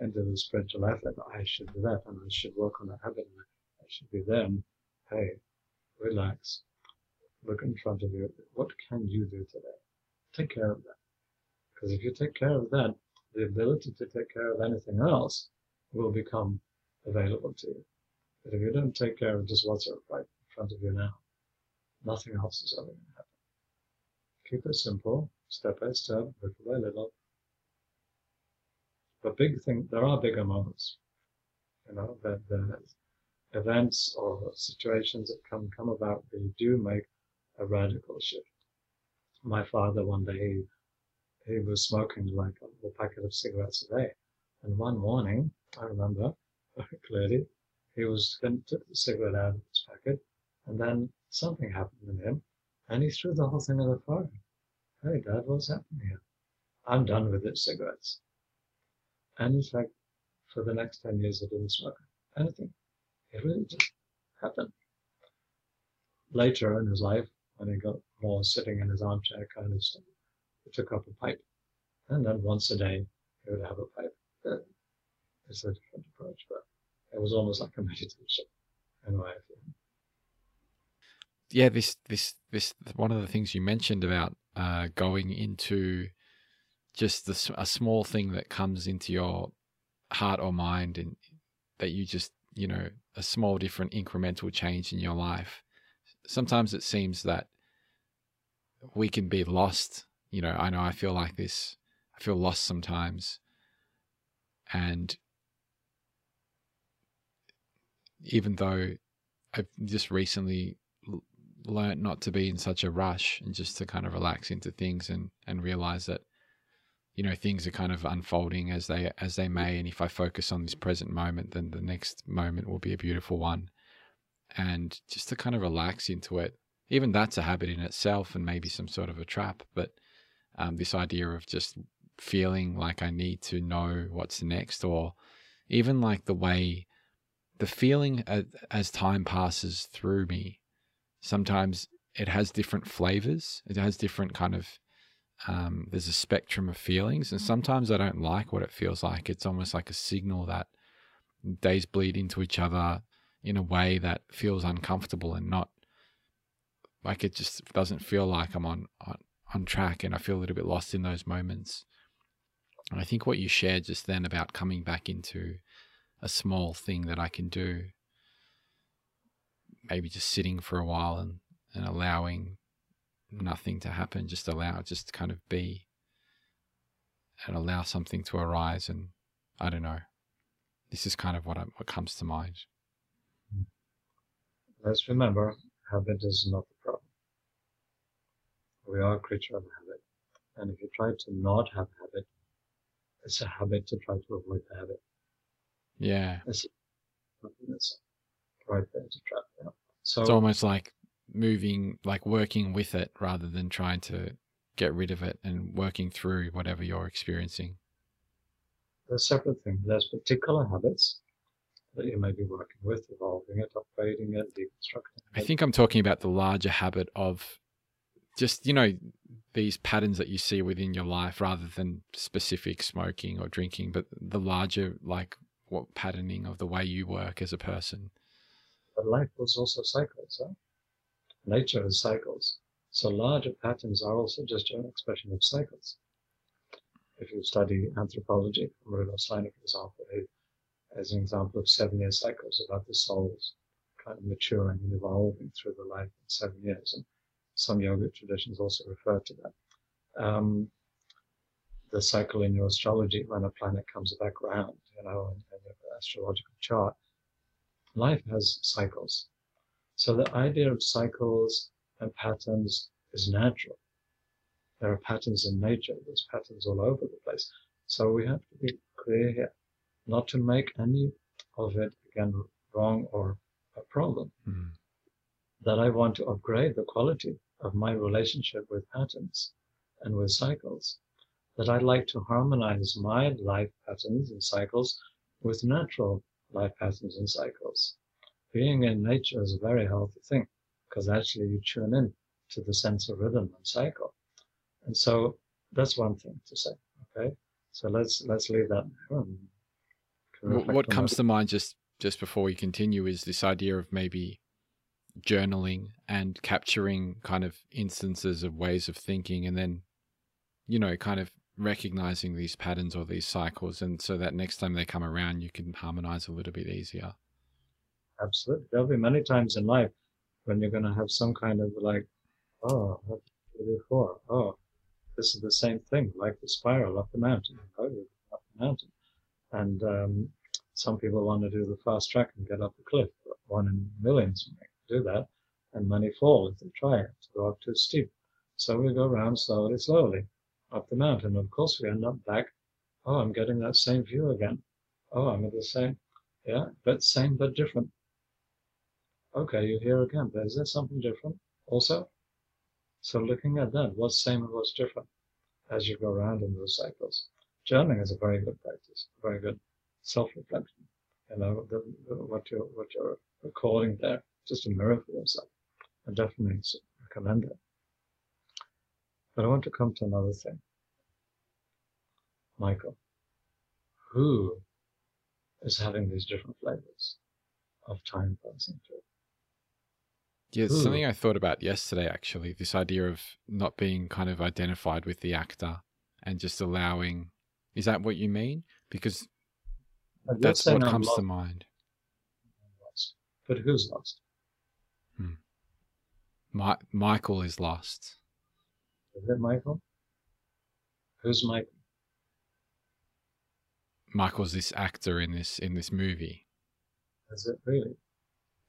into the spiritual that I should do that and I should work on that habit and I should be there. Hey, relax. Look in front of you. What can you do today? Take care of that. Because if you take care of that, the ability to take care of anything else will become available to you. But if you don't take care of just what's right in front of you now, nothing else is ever going to happen. Keep it simple, step by step, little by little. But big thing, there are bigger moments. You know, that there's events or situations that come come about that do make a radical shift. My father one day he, was smoking like a, a packet of cigarettes a day, and one morning I remember clearly he was going to took the cigarette out of his packet, and then something happened to him, and he threw the whole thing in the fire. Hey, Dad, what's happening here? I'm done with these cigarettes. And in fact, for the next 10 years, I didn't smoke anything. It really just happened. Later in his life, when he got more sitting in his armchair kind of stuff, took up a pipe. And then once a day, he would have a pipe. It's a different approach, but it was almost like a meditation in a way. Yeah, this this this one of the things you mentioned about uh, going into just the, a small thing that comes into your heart or mind, and that you just you know a small different incremental change in your life. Sometimes it seems that we can be lost. You know, I know I feel like this. I feel lost sometimes. And even though I've just recently learned not to be in such a rush and just to kind of relax into things and, and realize that, you know, things are kind of unfolding as they as they may. And if I focus on this present moment, then the next moment will be a beautiful one. And just to kind of relax into it. Even that's a habit in itself and maybe some sort of a trap. But um, this idea of just feeling like I need to know what's next, or even like the way the feeling as, time passes through me, sometimes it has different flavors. It has different kind of um, there's a spectrum of feelings, and sometimes I don't like what it feels like. It's almost like a signal that days bleed into each other in a way that feels uncomfortable and not like it just doesn't feel like I'm on, on on track, and I feel a little bit lost in those moments. And I think what you shared just then about coming back into a small thing that I can do, maybe just sitting for a while and, and allowing nothing to happen, just allow, just kind of be and allow something to arise. And I don't know, this is kind of what, I, what comes to mind. Let's remember habit is not the problem. We are a creature of habit. And if you try to not have habit, it's a habit to try to avoid the habit. Yeah. It's something that's right there to trap. Yeah. So it's almost like moving, like working with it rather than trying to get rid of it and working through whatever you're experiencing. They're separate things. There's particular habits that you may be working with, evolving it, upgrading it, deconstructing it. I think I'm talking about the larger habit of just, you know, these patterns that you see within your life rather than specific smoking or drinking, but the larger, like, what patterning of the way you work as a person. But life was also cycles. Huh? Nature is cycles. So larger patterns are also just an expression of cycles. If you study anthropology, Rudolf Steiner, for example, he, as an example of seven-year cycles about the soul's kind of maturing and evolving through the life in seven years. And some yoga traditions also refer to that. Um, the cycle in your astrology when a planet comes back around, you know, in, your astrological chart. Life has cycles. So the idea of cycles and patterns is natural. There are patterns in nature. There's patterns all over the place. So we have to be clear here, not to make any of it again wrong or a problem. Mm. That I want to upgrade the quality of my relationship with patterns and with cycles. That I'd like to harmonize my life patterns and cycles with natural life patterns and cycles. Being in nature is a very healthy thing because actually you tune in to the sense of rhythm and cycle. And so that's one thing to say. Okay. So let's let's leave that What comes that. to mind just just before we continue is this idea of maybe journaling and capturing kind of instances of ways of thinking and then you know kind of recognizing these patterns or these cycles. And so that next time they come around you can harmonize a little bit easier. Absolutely. There'll be many times in life when you're going to have some kind of like oh what before? Oh this is the same thing like the spiral up the mountain. Oh, up the mountain. And um, some people want to do the fast track and get up the cliff but one in millions do that, and many fall if they try it to go up too steep. So we go around slowly, slowly up the mountain. Of course, we end up back. Oh, I'm getting that same view again. Oh, I'm at the same, yeah, but same but different. Okay, you're here again, but is there something different also? So looking at that, what's same and what's different as you go around in those cycles. Journaling is a very good practice, very good self-reflection. You know, the, the, what you're what you're recording there just a mirror for yourself. I definitely recommend it. But I want to come to another thing. Michael, who is having these different flavors of time passing through? Yeah, it's something I thought about yesterday, actually. This idea of not being kind of identified with the actor and just allowing. Is that what you mean? Because that's what comes to mind. But who's lost? My, Michael is lost. Is it Michael? Who's Michael? Michael's this actor in this in this movie. Is it really?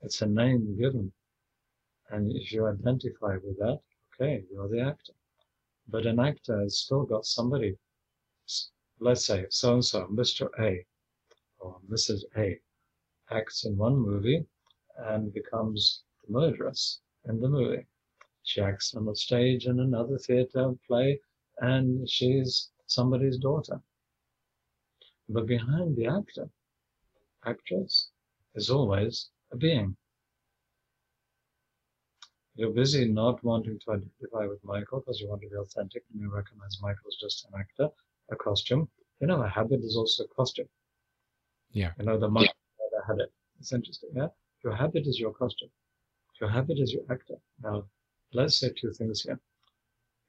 It's a name given. And if you identify with that, okay, you're the actor. But an actor has still got somebody, let's say so and so, Mr. A or Mrs. A, acts in one movie and becomes the murderess in the movie. She acts on the stage in another theater play and she's somebody's daughter. But behind the actor, actress, is always a being. You're busy not wanting to identify with Michael because you want to be authentic and you recognize Michael's just an actor, a costume. You know, a habit is also a costume. Yeah. You know, the monk yeah. had it. It's interesting, yeah? Your habit is your costume. Your habit is your actor. Now, let's say two things here.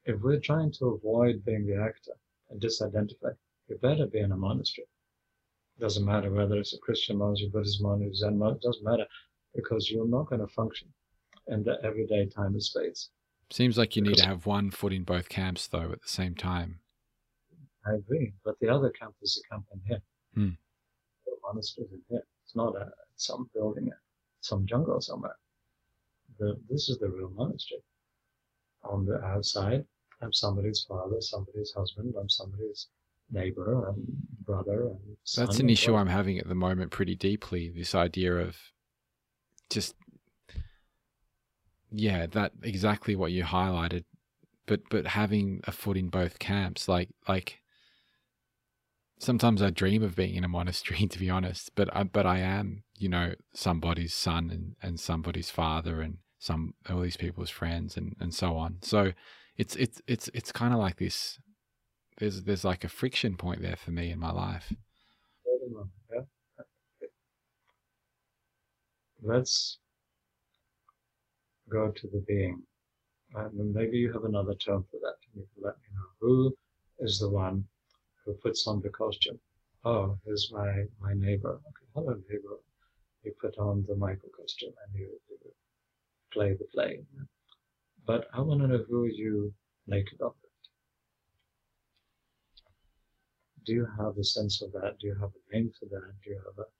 If we're trying to avoid being the actor and disidentify, you better be in a monastery. It doesn't matter whether it's a Christian monastery, Buddhist monastery, Zen monastery, it doesn't matter because you're not going to function in the everyday time and space. Seems like you need to have one foot in both camps, though, at the same time. I agree, but the other camp is a camp in here. Hmm. The monastery is in here. It's not a, some building, some jungle somewhere. The, this is the real monastery. On the outside, I'm somebody's father, somebody's husband, I'm somebody's neighbor and brother and That's an issue I'm having at the moment pretty deeply. This idea of just yeah, that exactly what you highlighted. But but having a foot in both camps, like like sometimes I dream of being in a monastery, to be honest. But I, but I am, you know, somebody's son and, and somebody's father and some all these people's friends and, and so on. So it's it's it's it's kind of like this. There's there's like a friction point there for me in my life. Let's go to the being. And maybe you have another term for that. You can let me know who is the one who puts on the costume. Oh, here's my, my neighbor. Okay, hello neighbor. You put on the Michael costume and you, you play the play. But I want to know who you of it. Do you have a sense of that? Do you have a name for that? Do you have an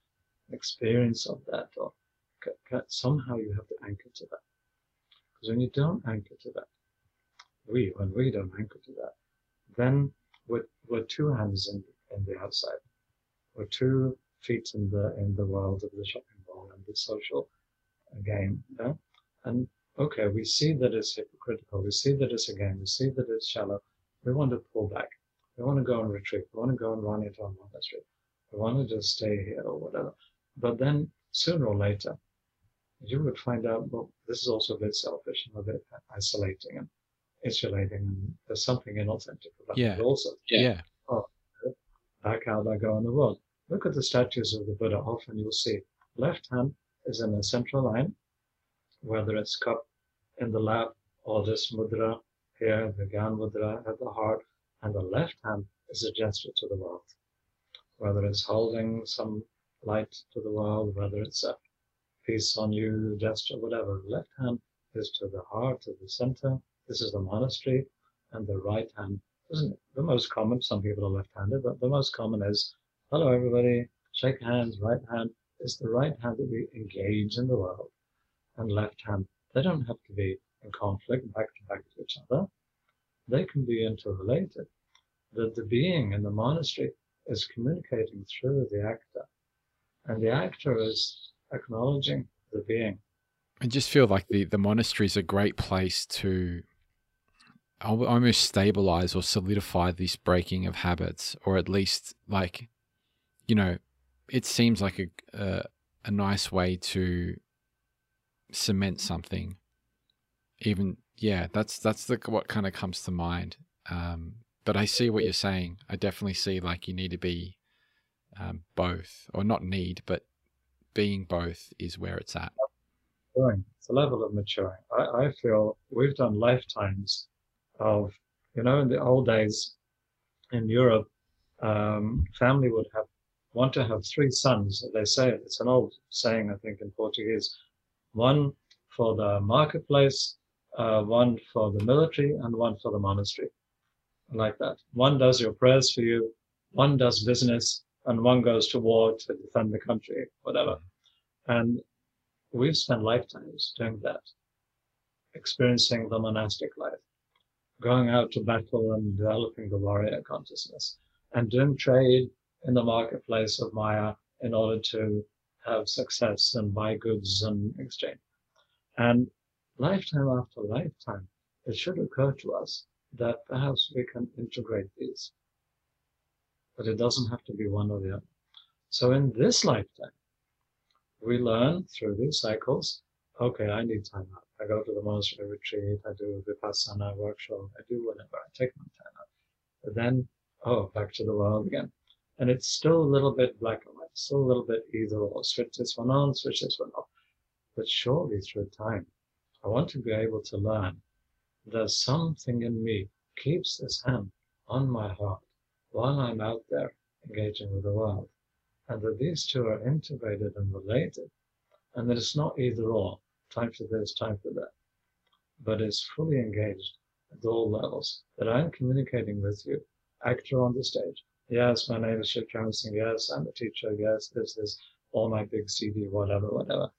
experience of that? Or somehow you have to anchor to that. Because when you don't anchor to that, we, when we don't anchor to that, then we're, we're two hands in, in the outside. We're two feet in the in the world of the shopping mall and the social game. And okay, we see that it's hypocritical. We see that it's a game. We see that it's shallow. We want to pull back. We want to go and retreat. We want to go and run into our monastery. We want to just stay here or whatever. But then sooner or later, you would find out, well, this is also a bit selfish and a bit isolating and insulating. And there's something inauthentic about yeah. it also. Yeah. yeah. Oh, back out I go in the world. Look at the statues of the Buddha. Often you'll see left hand is in a central line, whether it's cup in the lap or this mudra here, the Gyan mudra at the heart, and the left hand is a gesture to the world. Whether it's holding some light to the world, whether it's a peace on you gesture, whatever. Left hand is to the heart, to the center. This is the monastery. And the right hand isn't the most common. Some people are left-handed, but the most common is, hello everybody, shake hands, right hand is the right hand that we engage in the world. And left hand, they don't have to be in conflict back to back to each other. They can be interrelated. That the being in the monastery is communicating through the actor. And the actor is acknowledging the being. I just feel like the, the monastery is a great place to almost stabilize or solidify this breaking of habits, or at least like, you know, it seems like a, a, a nice way to cement something. Even yeah, that's that's the what kind of comes to mind. Um, but I see what you're saying. I definitely see like you need to be um, both, or not need, but being both is where it's at. It's a level of maturing. I, I feel we've done lifetimes of, you know, in the old days in Europe, um, family would have want to have three sons. They say it. It's an old saying, I think, in Portuguese. One for the marketplace, uh, one for the military and one for the monastery. Like that. One does your prayers for you, one does business, and one goes to war to defend the country, whatever. And we've spent lifetimes doing that, experiencing the monastic life, going out to battle and developing the warrior consciousness, and doing trade in the marketplace of Maya in order to have success and buy goods and exchange. And lifetime after lifetime, it should occur to us that perhaps we can integrate these. But it doesn't have to be one or the other. So in this lifetime, we learn through these cycles, okay, I need time out. I go to the monastery retreat, I do vipassana workshop, I do whatever, I take my time out. But then, oh, back to the world again. And it's still a little bit black and white, still a little bit either or. Switch this one on, switch this one off. But surely through time, I want to be able to learn that something in me keeps this hand on my heart while I'm out there engaging with the world. And that these two are integrated and related. And that it's not either or, time for this, time for that. But it's fully engaged at all levels. That I'm communicating with you, actor on the stage. Yes, my name is Shiv Singh. Yes, I'm a teacher. Yes, this is all my big CV, whatever, whatever.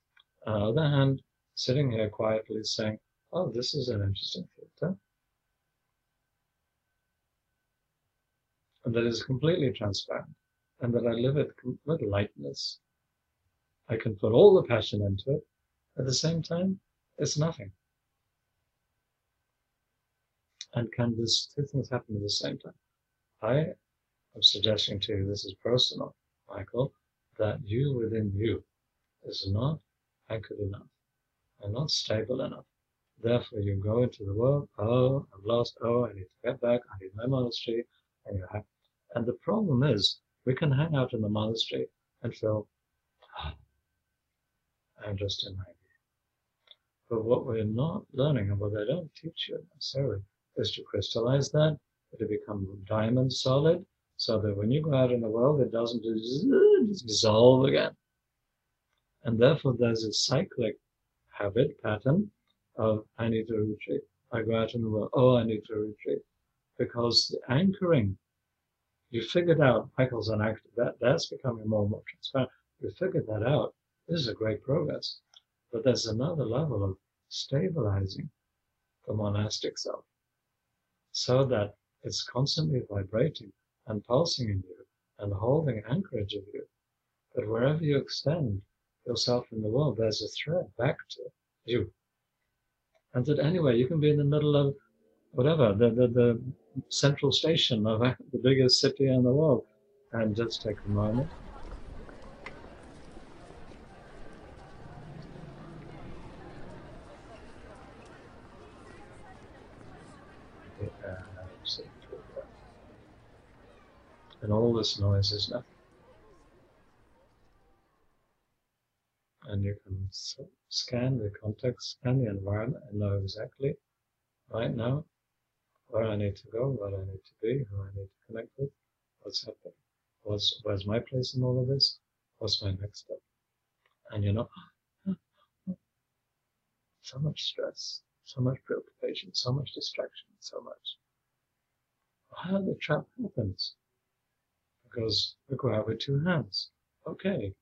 On the other hand, sitting here quietly saying, oh, this is an interesting theater. And that is completely transparent and that I live it with lightness. I can put all the passion into it. At the same time, it's nothing. And can these two things happen at the same time? I am suggesting to you, this is personal, Michael, that you within you is not anchored enough and not stable enough. Therefore, you go into the world, oh, I'm lost, oh, I need to get back, I need my monastery, and you have. And the problem is, we can hang out in the monastery and feel, oh, I'm just in my But what we're not learning, and what they don't teach you necessarily, is to crystallize that, to become diamond solid, so that when you go out in the world, it doesn't just dissolve again. And therefore, there's a cyclic habit pattern of I need to retreat. I go out in the world, oh, I need to retreat. Because the anchoring, you figured out, Michael's an actor, that, that's becoming more and more transparent. You figured that out. This is a great progress. But there's another level of stabilizing the monastic self so that it's constantly vibrating and pulsing in you and holding anchorage of you. That wherever you extend, yourself in the world, there's a thread back to you. And that anyway, you can be in the middle of whatever, the, the, the central station of the biggest city in the world, and just take a moment. And all this noise is nothing. and you can scan the context, scan the environment, and know exactly right now where I need to go, what I need to be, who I need to connect with, what's happening, what's where's my place in all of this, what's my next step, and you know, so much stress, so much preoccupation, so much distraction, so much. How the trap happens? Because out with two hands. Okay,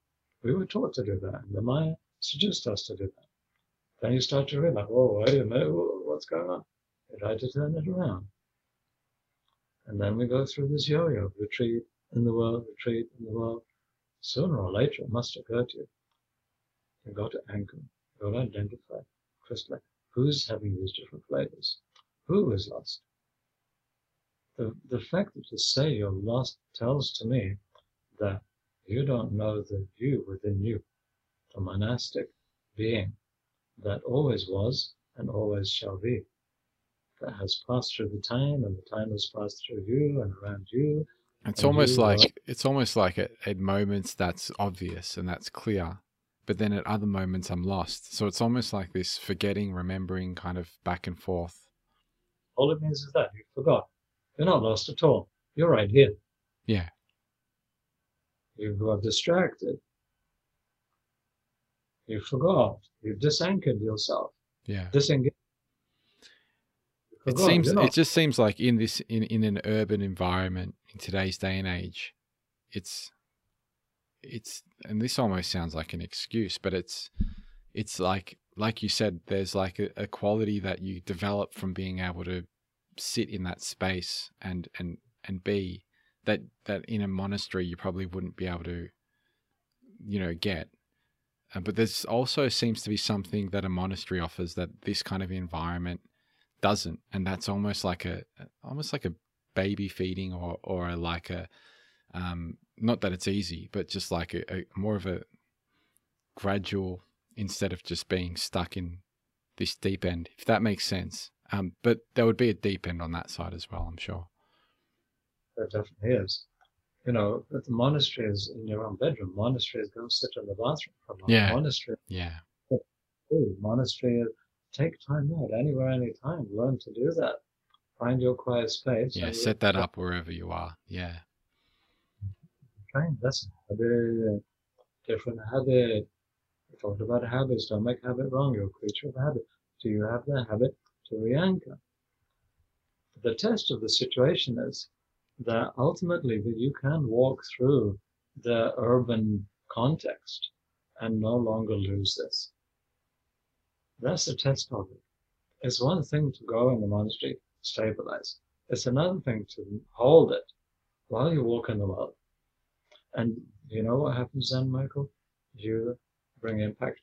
we were taught to do that, and the Maya suggests us to do that. Then you start to realize, oh, wait a minute, what's going on? You try to turn it around. And then we go through this yo-yo, retreat in the world, retreat in the world. Sooner or later, it must occur to you. You've got to anchor, you've got to identify, crystallize, who's having these different flavors? Who is lost? The, the fact that you say you're lost tells to me that you don't know the you within you, the monastic being that always was and always shall be, that has passed through the time and the time has passed through you and around you. It's almost like are... it's almost like at, at moments that's obvious and that's clear, but then at other moments I'm lost. So it's almost like this forgetting, remembering kind of back and forth. All it means is that you forgot. You're not lost at all. You're right here. Yeah. You are distracted. You forgot. You've disanchored yourself. Yeah. Disengaged. It seems it just seems like in this in, in an urban environment in today's day and age, it's it's and this almost sounds like an excuse, but it's it's like like you said, there's like a, a quality that you develop from being able to sit in that space and and and be that that in a monastery you probably wouldn't be able to you know get. Uh, but there's also seems to be something that a monastery offers that this kind of environment doesn't. And that's almost like a almost like a baby feeding or or like a um not that it's easy but just like a, a more of a gradual instead of just being stuck in this deep end if that makes sense um but there would be a deep end on that side as well i'm sure There definitely is. You know, but the monastery is in your own bedroom. Monastery is go sit in the bathroom for a while. Yeah. Monastery, yeah ooh, monastery is take time out anywhere, anytime. Learn to do that. Find your quiet space. yeah set that up wherever you are yeah Train. That's a habit. Different habit. We talked about habits. Don't make habit wrong. You're a creature of habit. Do you have the habit to? The test of the situation is that ultimately you can walk through the urban context and no longer lose this. That's the test of it. It's one thing to go in the monastery, stabilize. It's another thing to hold it while you walk in the world. And you know what happens then, Michael? You bring impact.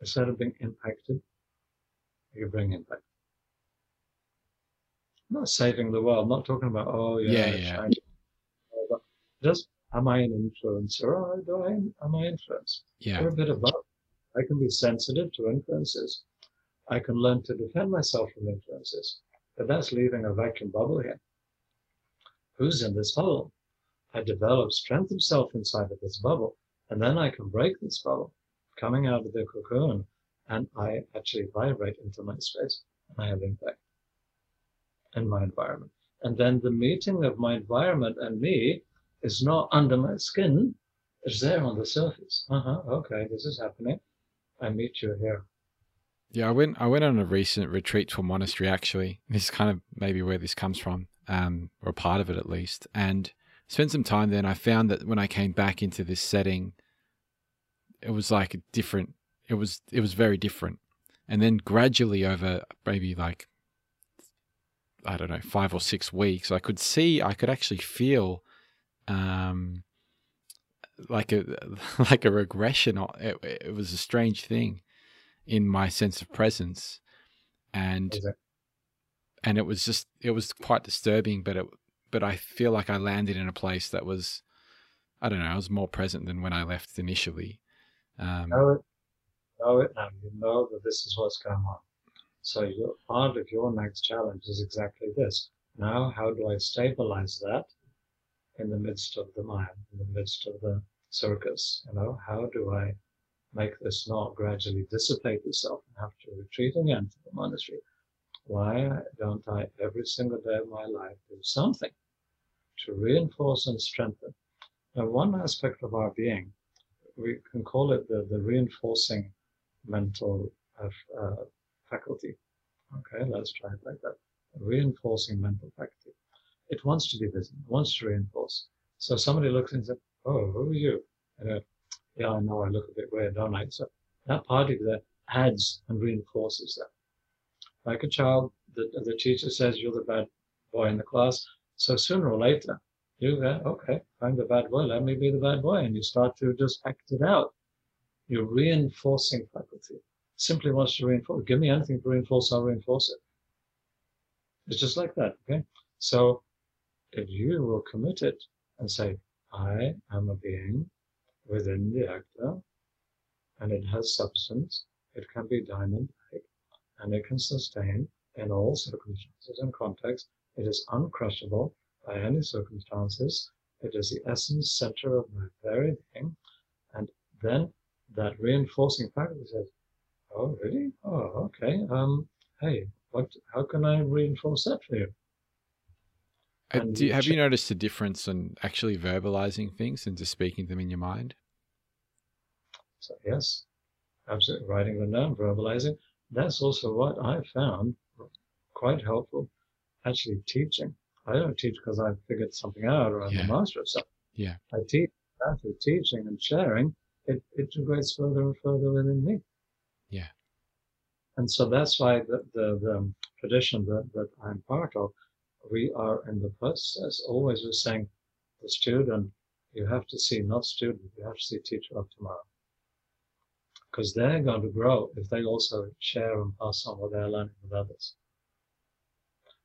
Instead of being impacted, you bring impact. I'm not saving the world. I'm not talking about, oh, yeah, Yeah, yeah. shiny. Just, am I an influencer or do I, am I influenced? yeah Or a bit of both. I can be sensitive to influences. I can learn to defend myself from influences. But that's leaving a vacuum bubble here. Who's in this bubble? I develop strength of self inside of this bubble, and then I can break this bubble, coming out of the cocoon, and I actually vibrate into my space, and I have impact in my environment. And then the meeting of my environment and me is not under my skin, it's there on the surface. Uh huh. Okay, this is happening. I meet you here. Yeah, I went. I went on a recent retreat to a monastery. Actually, this is kind of maybe where this comes from, um, or part of it at least. And spent some time there, and I found that when I came back into this setting, it was like a different. It was it was very different. And then gradually over maybe like I don't know five or six weeks, I could see, I could actually feel, um, like a like a regression. It, it was a strange thing in my sense of presence and and it was just it was quite disturbing but it but i feel like i landed in a place that was i don't know i was more present than when i left initially um know it, know it now. You know that this is what's going on. So your part of your next challenge is exactly this. Now, how do I stabilize that in the midst of the mind, in the midst of the circus? You know, how do I make this not gradually dissipate itself and have to retreat again to the monastery? Why don't I every single day of my life do something to reinforce and strengthen? Now, one aspect of our being we can call it the, the reinforcing mental uh, uh, faculty. Okay, let's try it like that. Reinforcing mental faculty. It wants to be visible, wants to reinforce. So somebody looks and says, Oh, who are you? And uh, yeah, I know I look a bit weird, don't I? So that part of that adds and reinforces that. Like a child, the, the teacher says you're the bad boy in the class. So sooner or later, you go, okay, I'm the bad boy, let me be the bad boy. And you start to just act it out. You're reinforcing faculty simply wants to reinforce. Give me anything to reinforce, I'll reinforce it. It's just like that, okay? So if you will commit it and say, I am a being within the actor, and it has substance, it can be diamond-like, and it can sustain in all circumstances and contexts. It is uncrushable by any circumstances. It is the essence center of my very being. And then that reinforcing faculty says, Oh, really? Oh, okay. Um, hey, what, how can I reinforce that for you? and do you, have you noticed a difference in actually verbalizing things and just speaking them in your mind So yes, absolutely. Writing them down, verbalizing. That's also what I found quite helpful actually teaching. I don't teach because I figured something out or I'm Yeah. the master of something. Yeah. I teach after teaching and sharing, it integrates further and further within me. And so that's why the, the, the um, tradition that, that I'm part of, we are in the process always we're saying the student, you have to see not student, you have to see teacher of tomorrow. Because they're going to grow if they also share and pass on what they're learning with others.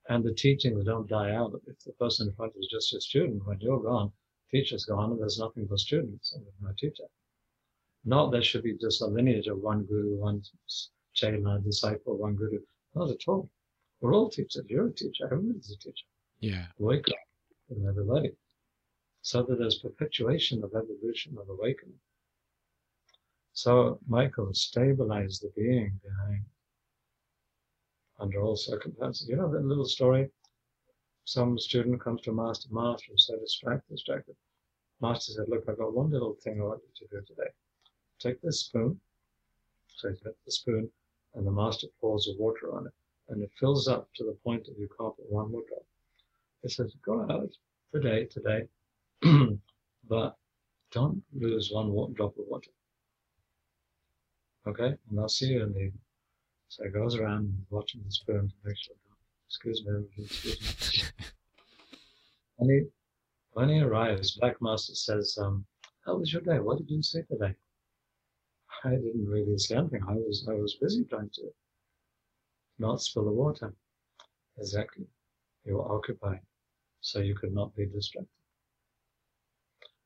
And the teachings don't die out. If the person in front is just your student, when you're gone, teacher's gone, and there's nothing for students and no teacher. Not there should be just a lineage of one guru, one Chela, disciple, one guru. Not at all. We're all teachers. You're a teacher. Everybody's a teacher. Yeah. Wake up in everybody. So that there's perpetuation of evolution of awakening. So Michael stabilized the being behind under all circumstances. You know that little story? Some student comes to Master, Master is so distracted, distracted. Master said, Look, I've got one little thing I want you to do today. Take this spoon. So he got the spoon, and the master pours the water on it, and it fills up to the point that you can't put one more drop. He says, Go out today, today, but don't lose one drop of water. Okay? And I'll see you in the evening. So he goes around watching the sperm to make sure. Excuse me, excuse me. and he, when he arrives, Black Master says, um, "How was your day? What did you say today?" I didn't really say anything. I was I was busy trying to not spill the water. Exactly. You were occupied, so you could not be distracted.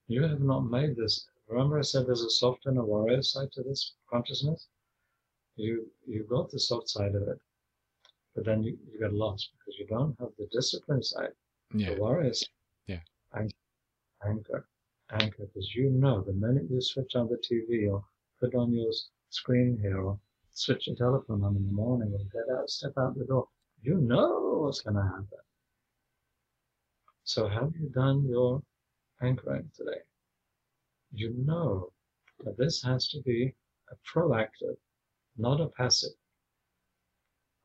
You have not made this. Remember, I said there's a soft and a warrior side to this consciousness. You you got the soft side of it, but then you, you get lost because you don't have the discipline side. Yeah. The warrior side. Yeah. Anchor, anchor, anchor, because you know the minute you switch on the TV or put on your screen here or switch your telephone on in the morning or get out, step out the door, you know what's going to happen. So have you done your anchoring today? You know that this has to be a proactive, not a passive.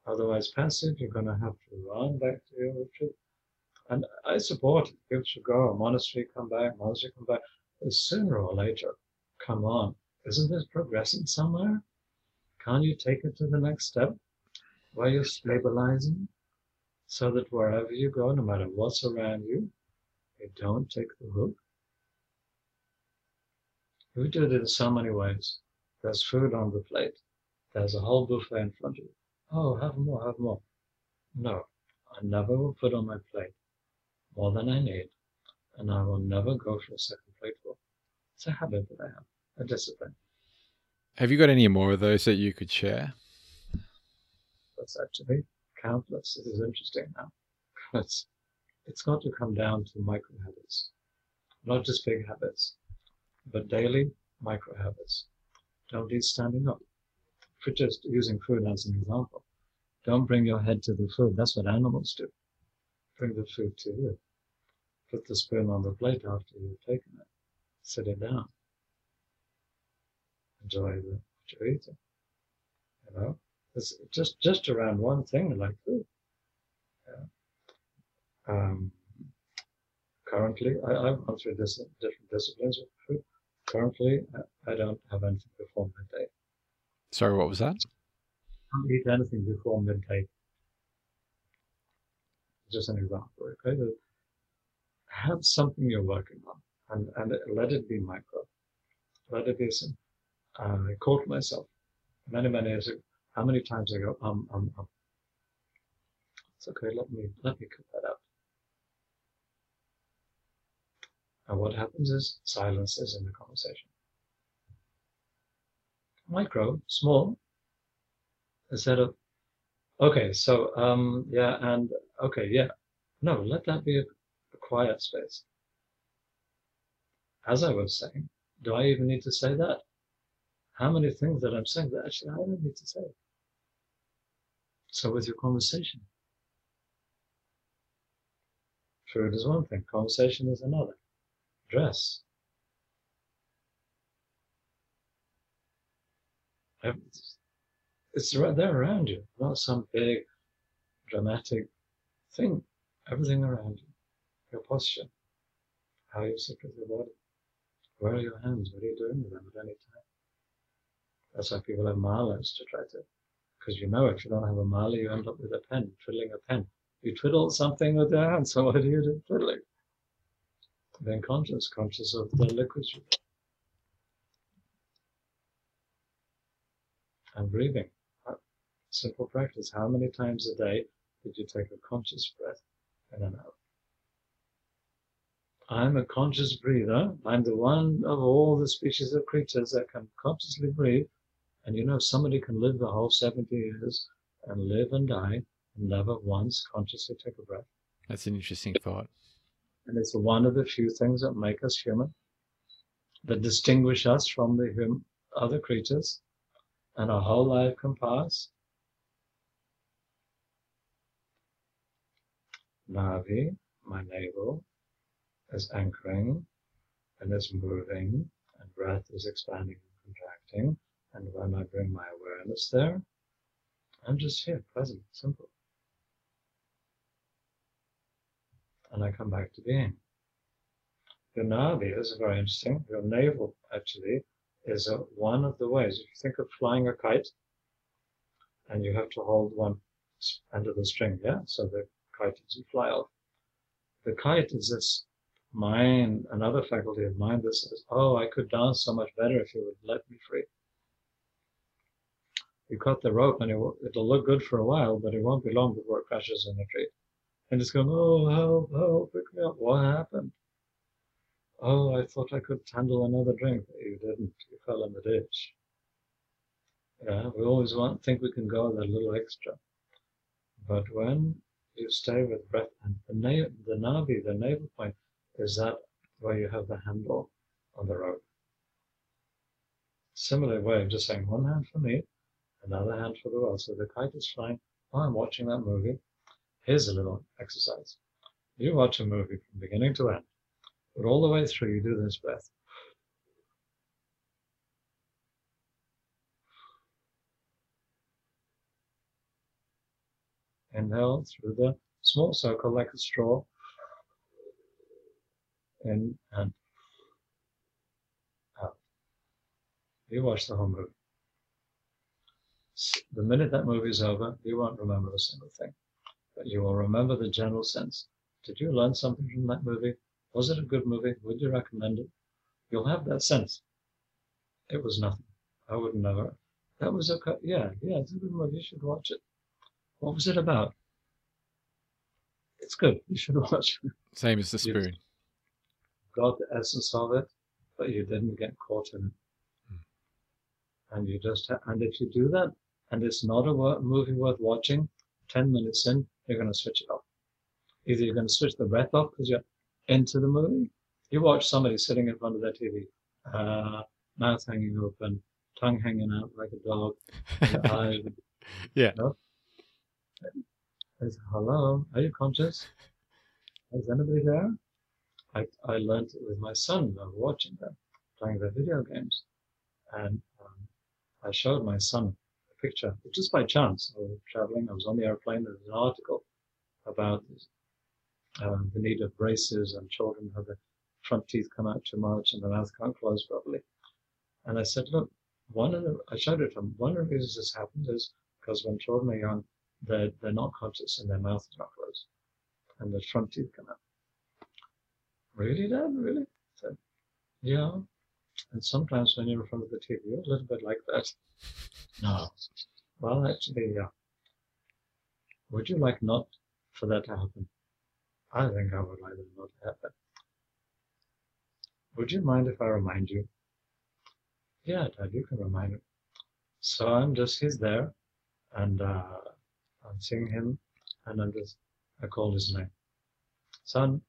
Otherwise, passive, you're going to have to run back to your retreat. And I support it. People should go, monastery, come back, monastery, come back. But sooner or later, come on, isn't this progressing somewhere? Can't you take it to the next step where you're stabilizing so that wherever you go, no matter what's around you, you don't take the hook? We do it in so many ways. There's food on the plate. There's a whole buffet in front of you. Oh, have more, have more. No, I never will put on my plate more than I need, and I will never go for a second plateful. It's a habit that I have, a discipline. Have you got any more of those that you could share? That's actually countless. It is interesting now. It's, it's got to come down to micro habits, not just big habits, but daily micro habits. Don't eat standing up. For just using food as an example, don't bring your head to the food. That's what animals do. Bring the food to you. Put the spoon on the plate after you've taken it. Sit it down. Enjoy the, what you're eating. You know, it's just just around one thing like food. Yeah. Um, currently, I, I've gone through dis- different disciplines of food. Currently, I, I don't have anything before midday. Sorry, what was that? I don't eat anything before midday. Just an example, okay? Have something you're working on, and and let it be micro. Let it be some. Uh, I caught myself many many years ago. How many times I go um um um. It's okay. Let me let me cut that out. And what happens is silence is in the conversation. Micro, small, instead of okay, so um yeah, and okay, yeah. No, let that be a, a quiet space. As I was saying, do I even need to say that? How many things that I'm saying that actually I don't need to say? So with your conversation. Food is one thing, conversation is another. Dress. It's, right there around you, not some big dramatic thing. everything around you, your posture, how you sit with your body. Where are your hands? What are you doing with them at any time? That's why people have malas to try to, because you know if you don't have a mala, you end up with a pen, twiddling a pen. You twiddle something with your hands, so what do you do? Twiddling. Then conscious, conscious of the liquids you And breathing. Simple practice. How many times a day did you take a conscious breath in and out? I'm a conscious breather. I'm the one of all the species of creatures that can consciously breathe. And you know, somebody can live the whole 70 years and live and die and never once consciously take a breath. That's an interesting thought. And it's one of the few things that make us human, that distinguish us from the hum- other creatures. And our whole life can pass. Nabhi, my navel, is anchoring and is moving, and breath is expanding and contracting. And when I bring my awareness there, I'm just here, present, simple. And I come back to being. Your nabhi is very interesting. Your navel actually is a, one of the ways. If you think of flying a kite, and you have to hold one end of the string, yeah, so the kite doesn't fly off. The kite is this mind, another faculty of mind that says, "Oh, I could dance so much better if you would let me free." You cut the rope, and it will, it'll look good for a while, but it won't be long before it crashes in a tree. And it's going, "Oh, help, help, pick me up! What happened?" Oh, I thought I could handle another drink, you didn't. You fell in the ditch. Yeah, we always want think we can go that little extra. But when you stay with breath and the, na- the nabhi, the navel point, is that where you have the handle on the rope. Similar way of just saying one hand for me, another hand for the world. So the kite is flying. I'm watching that movie. Here's a little exercise. You watch a movie from beginning to end. But all the way through, you do this breath. Inhale through the small circle like a straw. In and out. You watch the whole movie. The minute that movie is over, you won't remember a single thing. But you will remember the general sense. Did you learn something from that movie? Was it a good movie? Would you recommend it? You'll have that sense. It was nothing. I would never. That was okay. Yeah, yeah, it's a good movie. You should watch it. What was it about? It's good. You should watch it. Same as the You- spoon. Got the essence of it, but you didn't get caught in it. Hmm. And you just, ha- and if you do that, and it's not a movie worth watching, 10 minutes in, you're going to switch it off. Either you're going to switch the breath off because you're into the movie. You watch somebody sitting in front of their TV, uh, mouth hanging open, tongue hanging out like a dog. Yeah. No? It's, Hello, are you conscious? Is anybody there? I, I learned it with my son of watching them, playing their video games. And um, I showed my son picture, just by chance. I was traveling, I was on the airplane, there was an article about um, the need of braces and children have their front teeth come out too much and the mouth can't close properly. And I said, look, one of the, I showed it to him, one of the reasons this happens is because when children are young, they're, they're not conscious and their mouth is not closed and the front teeth come out. Really, Dad? Really? I said, yeah. And sometimes when you're in front of the TV, you're a little bit like that. No. Well, actually, yeah. Would you like not for that to happen? I think I would like that not to happen. Would you mind if I remind you? Yeah, Dad, you can remind me. So I'm just, he's there, and uh, I'm seeing him, and I'm just, I call his name. Son,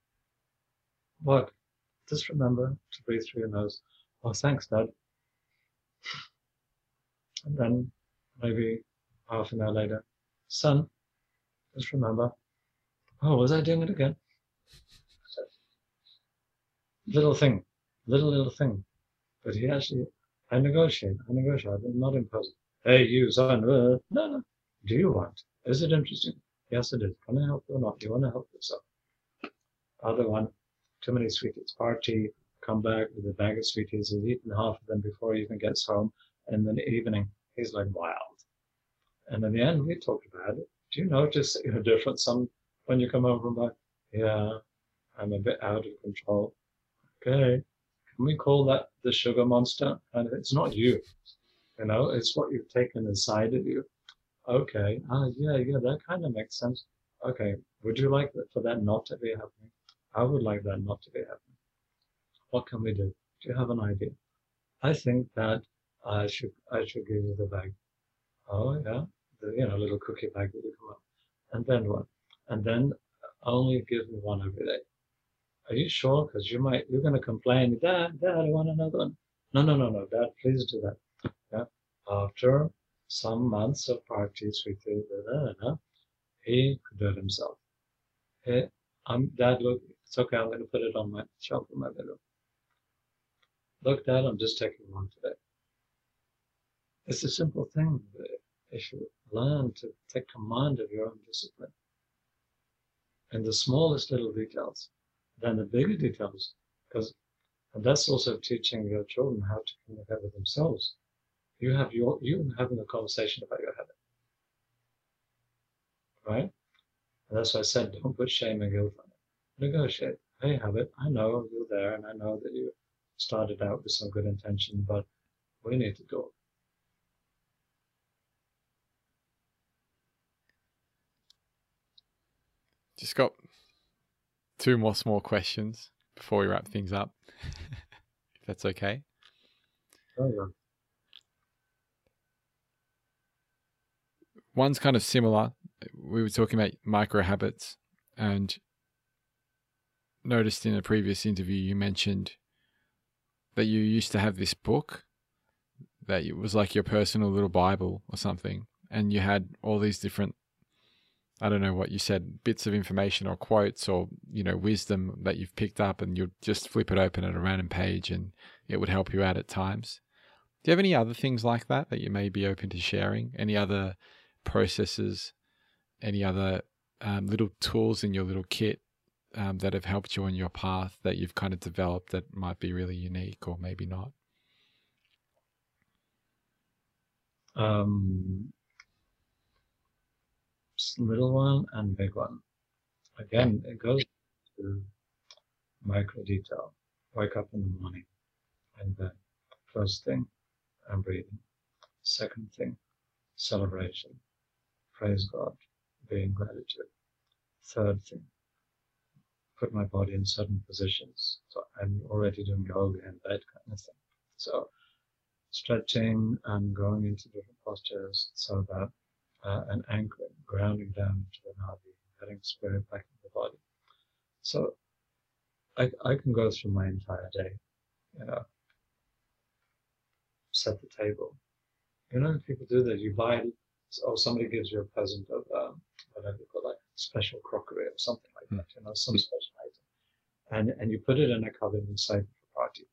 what? Just remember to breathe through your nose. Oh, thanks, Dad. And then maybe half an hour later, son, just remember. Oh, was I doing it again? Little thing, little, little thing. But he actually, I negotiate, I negotiate, I'm not imposing. Hey, you, son, uh, no, no. Do you want? Is it interesting? Yes, it is. Can I help you or not? Do You want to help yourself. Other one, too many sweeties. Party, come back with a bag of sweeties. He's eaten half of them before he even gets home. And then the evening, he's like wild. And in the end, we talked about it. Do you notice a you're different some when you come home from work? Yeah, I'm a bit out of control. Okay, can we call that the sugar monster? And it's not you, you know, it's what you've taken inside of you. Okay, ah, yeah, yeah, that kind of makes sense. Okay, would you like for that not to be happening? I would like that not to be happening. What can we do? Do you have an idea? I think that I should I should give you the bag. Oh yeah, the you know little cookie bag that you come up. And then what? And then only give me one every day. Are you sure? Because you might, you're going to complain, Dad, Dad, I want another one. No, no, no, no, Dad, please do that. Yeah. After some months of parties with uh, you, he could do it himself. Hey, I'm, Dad, look, it's okay, I'm going to put it on my shelf in my bedroom. Look, at, I'm just taking one today. It's a simple thing. If you learn to take command of your own discipline, And the smallest little details than the bigger details. Because and that's also teaching your children how to communicate with themselves. You have your you having a conversation about your habit. Right? And that's why I said don't put shame and guilt on it. Negotiate. Hey habit, I know you're there and I know that you started out with some good intention, but we need to go. Just got two more small questions before we wrap things up, if that's okay. Oh, yeah. One's kind of similar. We were talking about micro habits, and noticed in a previous interview you mentioned that you used to have this book that it was like your personal little Bible or something, and you had all these different I don't know what you said, bits of information or quotes or, you know, wisdom that you've picked up and you'd just flip it open at a random page and it would help you out at times. Do you have any other things like that that you may be open to sharing? Any other processes, any other um, little tools in your little kit um, that have helped you on your path that you've kind of developed that might be really unique or maybe not? Um, little one and big one. Again, it goes to micro detail. Wake up in the morning and then first thing, I'm breathing. Second thing, celebration. Praise God, being gratitude. Third thing, put my body in certain positions. So I'm already doing yoga and that kind of thing. So stretching and going into different postures so that uh, and anchoring, grounding down into the nadi, letting spirit back into the body. So I, I can go through my entire day, you know, set the table. You know, people do that. You buy, or oh, somebody gives you a present of um, whatever you call like special crockery or something like mm. that. You know, some mm. And and you put it in a cupboard and save it for party.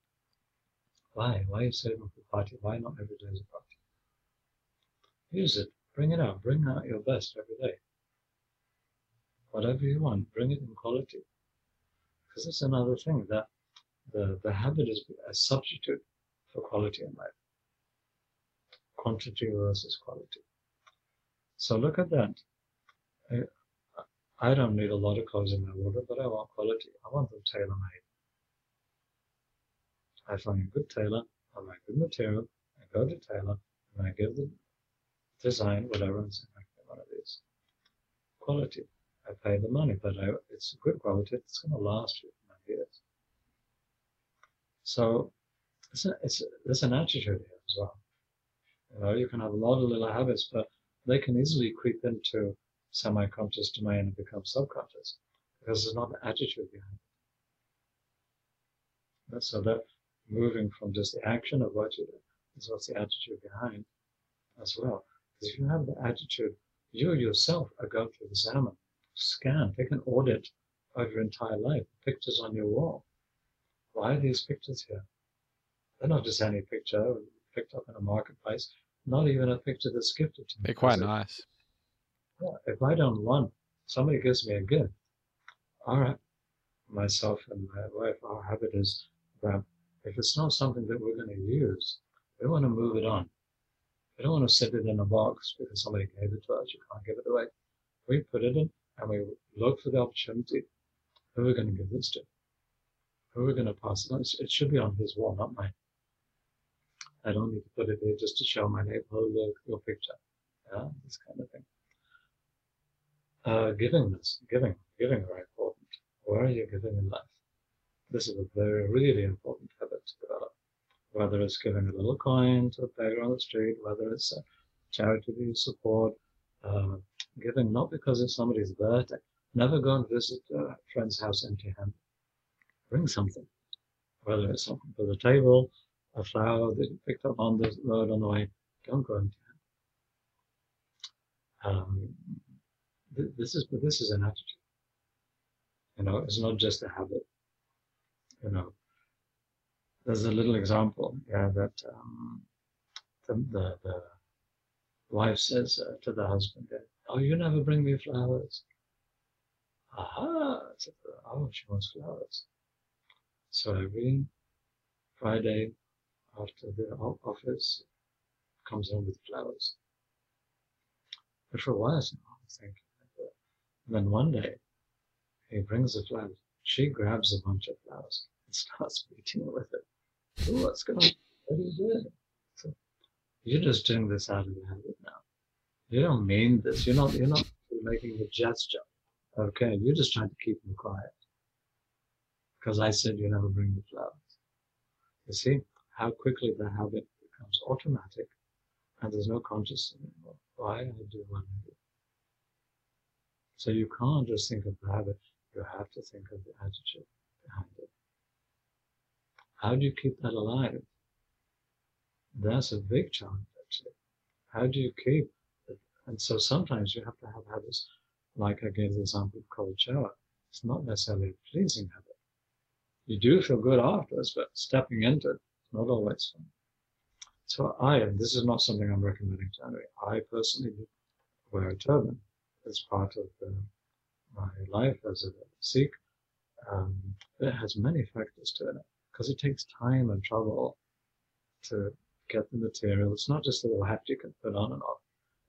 Why? Why are you saving for party? Why not every day is a party? Use it. Bring it out. Bring out your best every day. Whatever you want, bring it in quality. Because that's another thing that the, the habit is a substitute for quality in life. Quantity versus quality. So look at that. Uh, I, don't need a lot of clothes in my wardrobe, but I want quality. I want them tailor made. I find a good tailor, I buy good material, I go to tailor, and I give the design, whatever, and say, okay, one of these. Quality. I pay the money, but I, it's good quality. It's going to last you for many years. So it's, a, it's a, there's an attitude here as well. You know, you can have a lot of little habits, but they can easily creep into semi-conscious domain and become subconscious because there's not an attitude behind it. So that moving from just the action of what you do is what's the attitude behind as well. Because If you have the attitude, you yourself are going to examine, scan, take an audit of your entire life, pictures on your wall. Why are these pictures here? They're not just any picture picked up in a marketplace, not even a picture that's gifted to me. They're quite nice. If I don't want somebody gives me a gift. All right, myself and my wife, our habit is that if it's not something that we're going to use, we want to move it on. We don't want to sit it in a box because somebody gave it to us. You can't give it away. We put it in and we look for the opportunity. Who are we going to give this to? Who are we going to pass it on? It should be on his wall, not mine. I don't need to put it here just to show my neighbor, oh, look, your picture. Yeah, this kind of thing. Uh, givingness, giving, giving very important. Where are you giving in life? This is a very, really important habit to develop whether it's giving a little coin to a beggar on the street, whether it's a charity that you support, uh, giving not because it's somebody's birthday. Never go and visit a friend's house empty-handed. Bring something, whether it's something for the table, a flower that you picked up on the road on the way. Don't go empty-handed. Um, th this is but this is an attitude. You know, it's not just a habit. You know, there's a little example, yeah, that um, the, the, the, wife says uh, to the husband, "Oh, you never bring me flowers." Aha! Oh, she wants flowers. So every Friday after the office, comes home with flowers. But for a while, I think. And then one day, he brings the flowers. She grabs a bunch of flowers and starts beating with it. Ooh, what's going on? What are you doing? So you're just doing this out of habit now. You don't mean this. You're not. You're not making a gesture. Okay, you're just trying to keep them quiet. Because I said you never bring the flowers. You see how quickly the habit becomes automatic, and there's no consciousness anymore. Why I do do. So you can't just think of the habit. You have to think of the attitude behind it. How do you keep that alive? That's a big challenge, actually. How do you keep it? And so sometimes you have to have habits, like I gave the example of cold shower. It's not necessarily a pleasing habit. You do feel good afterwards, but stepping into it is not always fun. So I, and this is not something I'm recommending to anybody, I personally wear a turban as part of the, my life as a Sikh. Um, it has many factors to it because it takes time and trouble to get the material. It's not just a little hat you can put on and off.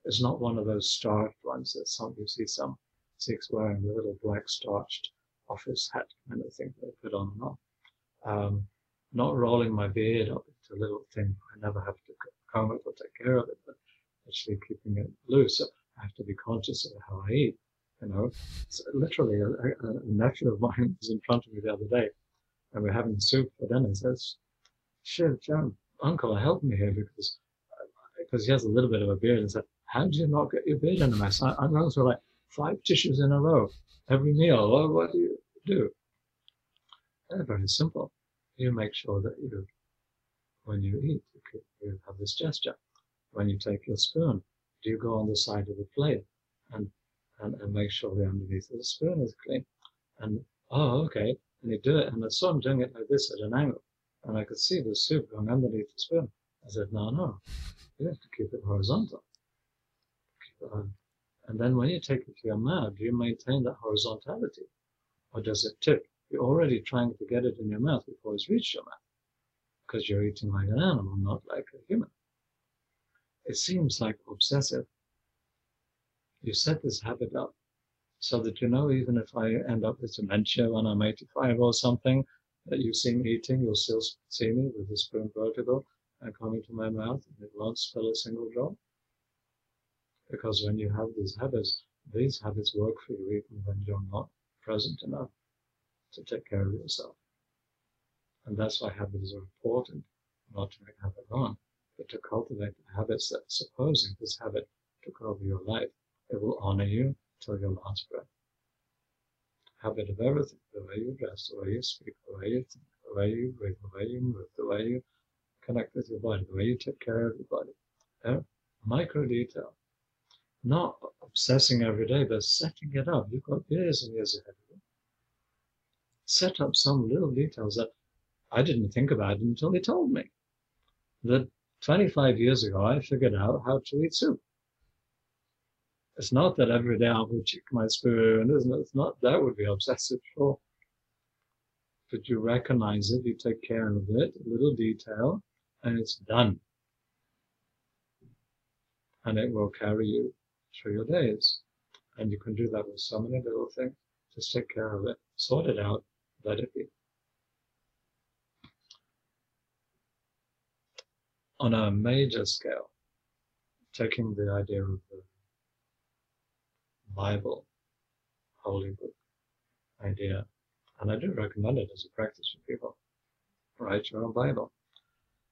It's not one of those starched ones that some you see some Sikhs wearing the little black starched office hat kind of thing they put on and off. Um, not rolling my beard up into a little thing. I never have to comb it or take care of it, but actually keeping it loose. So I have to be conscious of how I eat. You know, it's literally a, a, nephew of mine was in front of me the other day and we're having soup for dinner. He says, "Shit, John, Uncle, help me here because uh, because he has a little bit of a beard." And said, "How did you not get your beard in a mess?" I, I'm through like five tissues in a row every meal. What, what do you do? Very simple. You make sure that you, when you eat, you have this gesture. When you take your spoon, do you go on the side of the plate and and, and make sure the underneath of the spoon is clean? And oh, okay, and you do it, and I saw him doing it like this at an angle, and I could see the soup going underneath the spoon. I said, no, no, you have to keep it horizontal. Keep it on. And then when you take it to your mouth, do you maintain that horizontality? Or does it tip? You're already trying to get it in your mouth before it's reached your mouth. Because you're eating like an animal, not like a human. It seems like obsessive. You set this habit up so that you know even if I end up with dementia when I'm 85 or something, that you see me eating, you'll still see me with the spoon vertical and coming to my mouth, and it won't spill a single drop. Because when you have these habits, these habits work for you even when you're not present enough to take care of yourself. And that's why habits are important, not to make habit wrong, but to cultivate the habits that supposing this habit took over your life, it will honor you, till your last breath. Habit of everything, the way you dress, the way you speak, the way you think, the way you breathe, the way you move, the way you connect with your body, the way you take care of your body. Micro detail. Not obsessing every day, but setting it up. You've got years and years ahead of you. Set up some little details that I didn't think about until they told me. That 25 years ago, I figured out how to eat soup. It's not that every day I will check my spoon. It's not that would be obsessive, sure. But you recognize it, you take care of it, a little detail, and it's done. And it will carry you through your days. And you can do that with so many little things. Just take care of it, sort it out, let it be. On a major scale, taking the idea of the Bible, holy book idea, and I do recommend it as a practice for people. Write your own Bible.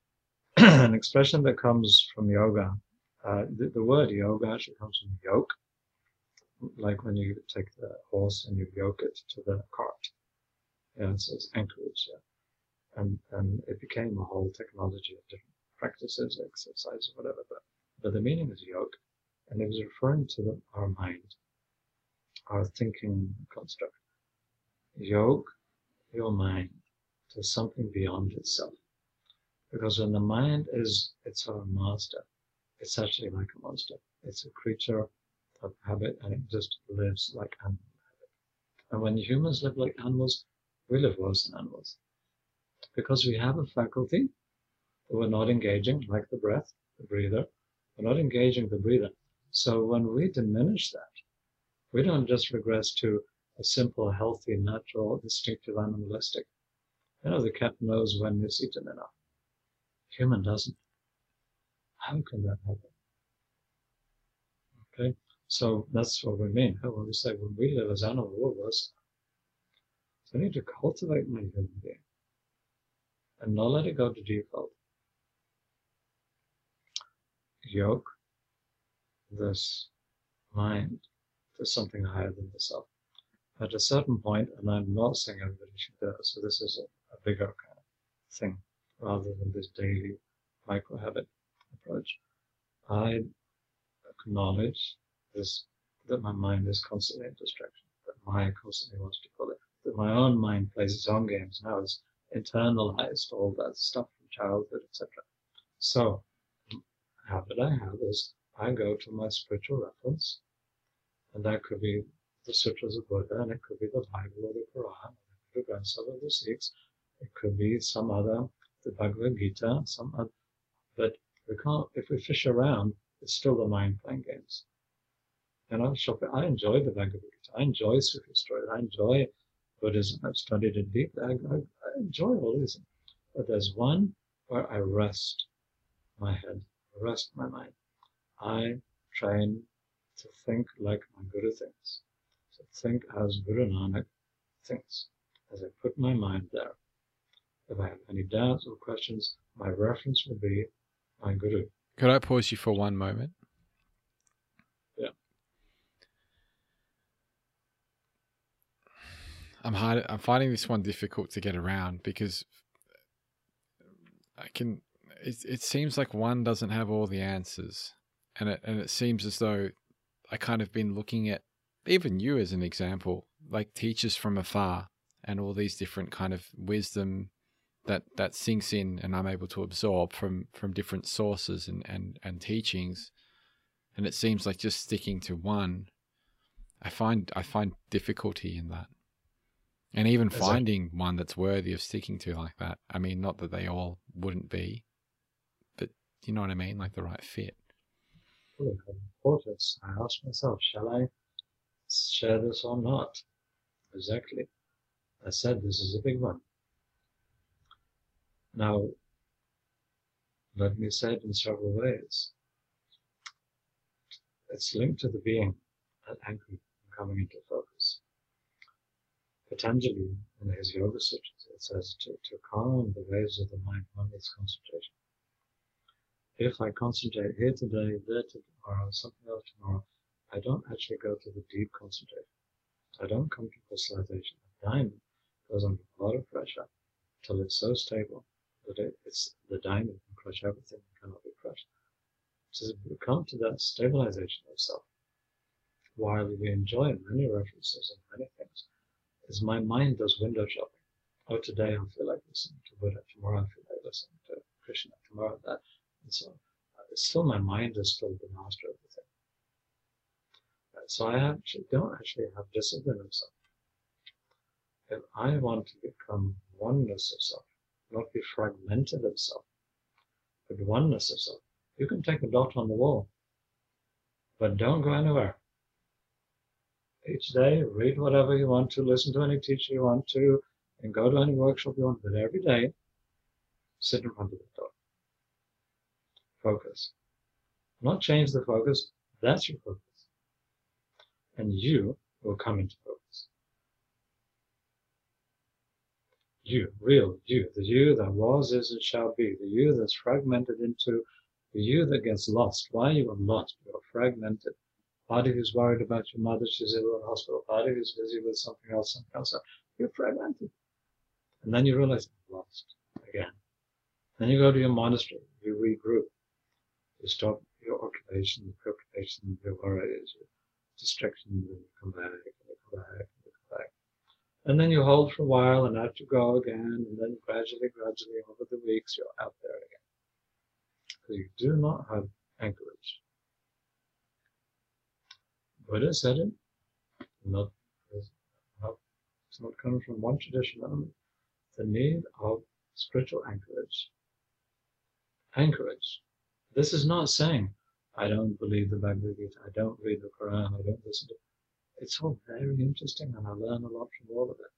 An expression that comes from yoga. Uh, the, the word yoga actually comes from yoke, like when you take the horse and you yoke it to the cart. Yeah, so it's anchorage. Yeah. And and it became a whole technology of different practices, exercise, whatever. But but the meaning is yoke, and it was referring to the, our mind, our thinking construct. Yoke your mind to something beyond itself. Because when the mind is its own master, it's actually like a monster. It's a creature of habit and it just lives like animal habit. And when humans live like animals, we live worse than animals. Because we have a faculty we're not engaging, like the breath, the breather, we're not engaging the breather. So when we diminish that, we don't just regress to a simple, healthy, natural, distinctive animalistic. You know, the cat knows when it's eaten enough. Human doesn't. How can that happen? Okay, so that's what we mean. When we say when we live as animal worse. So I need to cultivate my human being and not let it go to default. Yoke this mind to something higher than the self. At a certain point, and I'm not saying everybody should do it, so this is a, a bigger kind of thing rather than this daily micro habit approach. I acknowledge this that my mind is constantly in distraction, that Maya constantly wants to pull it, that my own mind plays its own games now, it's internalized all that stuff from childhood, etc. So, habit I have is I go to my spiritual reference, and that could be the Sutras of Buddha, and it could be the Bible or the Quran, or the Granth of the Sikhs, it could be some other, the Bhagavad Gita, some other, but we can't, if we fish around, it's still the mind playing games. And I'm shopping, I enjoy the Bhagavad Gita, I enjoy Sufi stories, I enjoy Buddhism, I've studied it deeply, I, I, I enjoy all these. But there's one where I rest my head, rest my mind. I train to think like my Guru thinks. So think as Guru Nanak thinks, as I put my mind there. If I have any doubts or questions, my reference will be my Guru. Could I pause you for one moment? Yeah. I'm hard. I'm finding this one difficult to get around because I can. It, it seems like one doesn't have all the answers and it and it seems as though I kind of been looking at even you as an example, like teachers from afar and all these different kind of wisdom that that sinks in and I'm able to absorb from from different sources and and and teachings. And it seems like just sticking to one I find I find difficulty in that. And even finding one that's worthy of sticking to like that I mean not that they all wouldn't be you know what I mean like the right fit. I asked myself, shall I share this or not? Exactly. I said this is a big one. Now, let me say it in several ways. It's linked to the being at anchored coming into focus. Patanjali, in his Yoga Sutras, it says to, to calm the waves of the mind, one needs concentration if I concentrate here today, there tomorrow, something else tomorrow, I don't actually go to the deep concentration. I don't come to crystallization. The diamond goes under a lot of pressure till it's so stable that it, it's the diamond can crush everything and cannot be crushed. So we come to that stabilization of self, while we enjoy many references and many things, is my mind does window shopping. Oh, today I feel like listening to Buddha. Tomorrow I feel like listening to Krishna. Tomorrow that. And so uh, still my mind is still the master of the thing. so I actually don't actually have discipline of self. If I want to become oneness of self, not be fragmented of self, but oneness of self, you can take a dot on the wall, but don't go anywhere. Each day, read whatever you want to, listen to any teacher you want to, and go to any workshop you want, but every day, sit in front of the dot. Focus. Not change the focus, that's your focus. And you will come into focus. You, real you, the you that was, is, and shall be, the you that's fragmented into the you that gets lost. Why you are lost? You are fragmented. Body who's worried about your mother, she's ill in the hospital. Body who's busy with something else, something else. You're fragmented. And then you realize I'm lost again. Then you go to your monastery, you regroup, you stop your occupation, your preoccupation, your worries, your distractions, and you come back, and you come back, and you come back. And then you hold for a while, and out you go again, and then gradually, gradually, over the weeks, you're out there again. So you do not have anchorage. Buddha said it, not, it's not coming from one tradition only. The need of spiritual anchorage. Anchorage. This is not saying, I don't believe the Bhagavad Gita, I don't read the Quran, I don't listen to it. It's all very interesting and I learn a lot from all of it.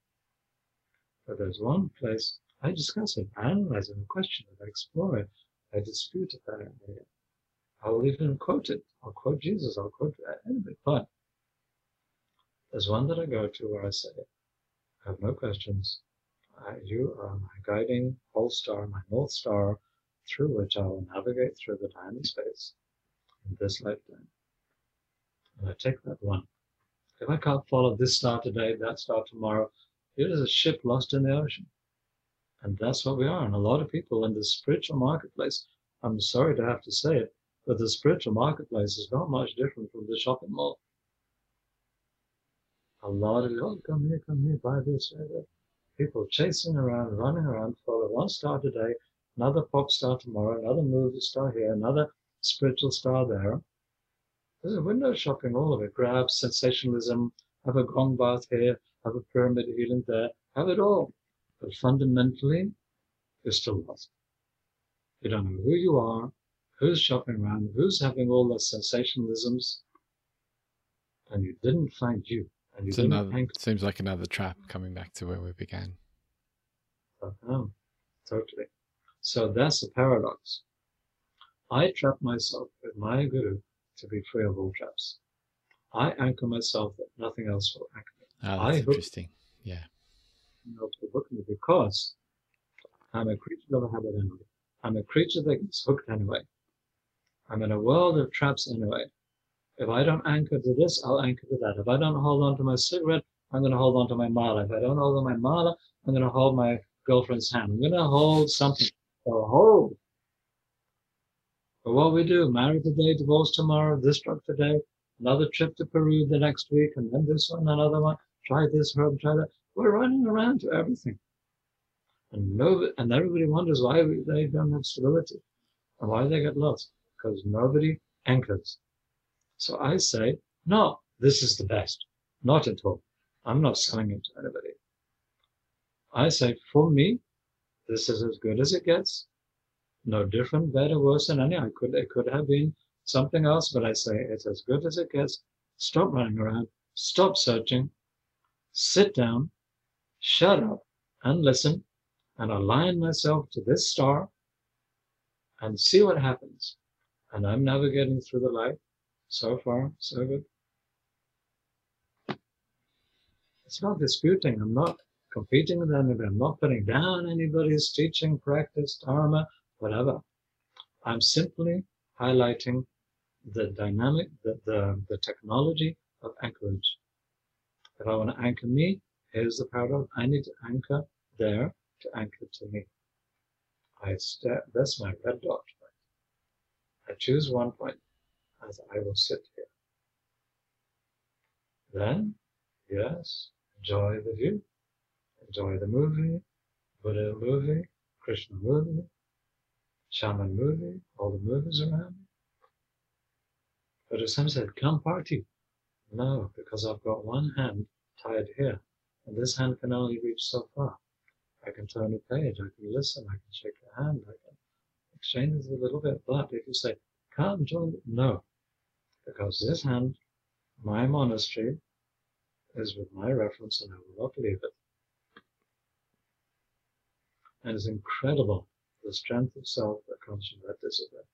But there's one place I discuss it, I analyze it, I question it, I explore it, I dispute it, I, I'll even quote it. I'll quote Jesus, I'll quote anybody. But there's one that I go to where I say, I have no questions. I, you are my guiding pole star, my north star, through which I will navigate through the time and space in this lifetime. And I take that one. If I can't follow this star today, that star tomorrow, it is a ship lost in the ocean. And that's what we are. And a lot of people in the spiritual marketplace, I'm sorry to have to say it, but the spiritual marketplace is not much different from the shopping mall. A lot of, oh, come here, come here, buy this, buy that. People chasing around, running around, follow one star today, another pop star tomorrow, another movie star here, another spiritual star there. There's a window shopping, all of it. Grab sensationalism, have a gong bath here, have a pyramid healing there, have it all. But fundamentally, you're still lost. You don't know who you are, who's shopping around, who's having all the sensationalisms, and you didn't find you. And you it's didn't another, seems like another trap coming back to where we began. Oh, totally. So that's the paradox. I trap myself with my guru to be free of all traps. I anchor myself that nothing else will anchor me. Oh, I that's interesting. Yeah. To hook me because I'm a creature of a habit anyway. I'm a creature that gets hooked anyway. I'm in a world of traps anyway. If I don't anchor to this, I'll anchor to that. If I don't hold on to my cigarette, I'm going to hold on to my mala. If I don't hold on my mala, I'm going to hold my girlfriend's hand. I'm going to hold something. Hold. But what we do, married today, divorce tomorrow, this drug today, another trip to Peru the next week, and then this one, another one, try this herb, try that. We're running around to everything. And nobody, and everybody wonders why we, they don't have stability and why they get lost. Because nobody anchors. So I say, no, this is the best. Not at all. I'm not selling it to anybody. I say, for me, this is as good as it gets. No different, better, worse than any. I could, it could have been something else, but I say it's as good as it gets. Stop running around. Stop searching. Sit down. Shut up and listen and align myself to this star and see what happens. And I'm navigating through the light. So far, so good. It's not disputing. I'm not competing with anybody. I'm not putting down anybody's teaching, practice, dharma, whatever. I'm simply highlighting the dynamic, the, the, the technology of anchorage. If I want to anchor me, here's the paradox. I need to anchor there to anchor to me. I step, that's my red dot. I choose one point as I will sit here. Then, yes, enjoy the view. Enjoy the movie, Buddha movie, Krishna movie, Shaman movie, all the movies around. But as some said, come party. No, because I've got one hand tied here, and this hand can only reach so far. I can turn a page, I can listen, I can shake your hand, I can exchange a little bit. But if you say, come join, no, because this hand, my monastery, is with my reference and I will not leave it. And it's incredible the strength of self that comes from that discipline.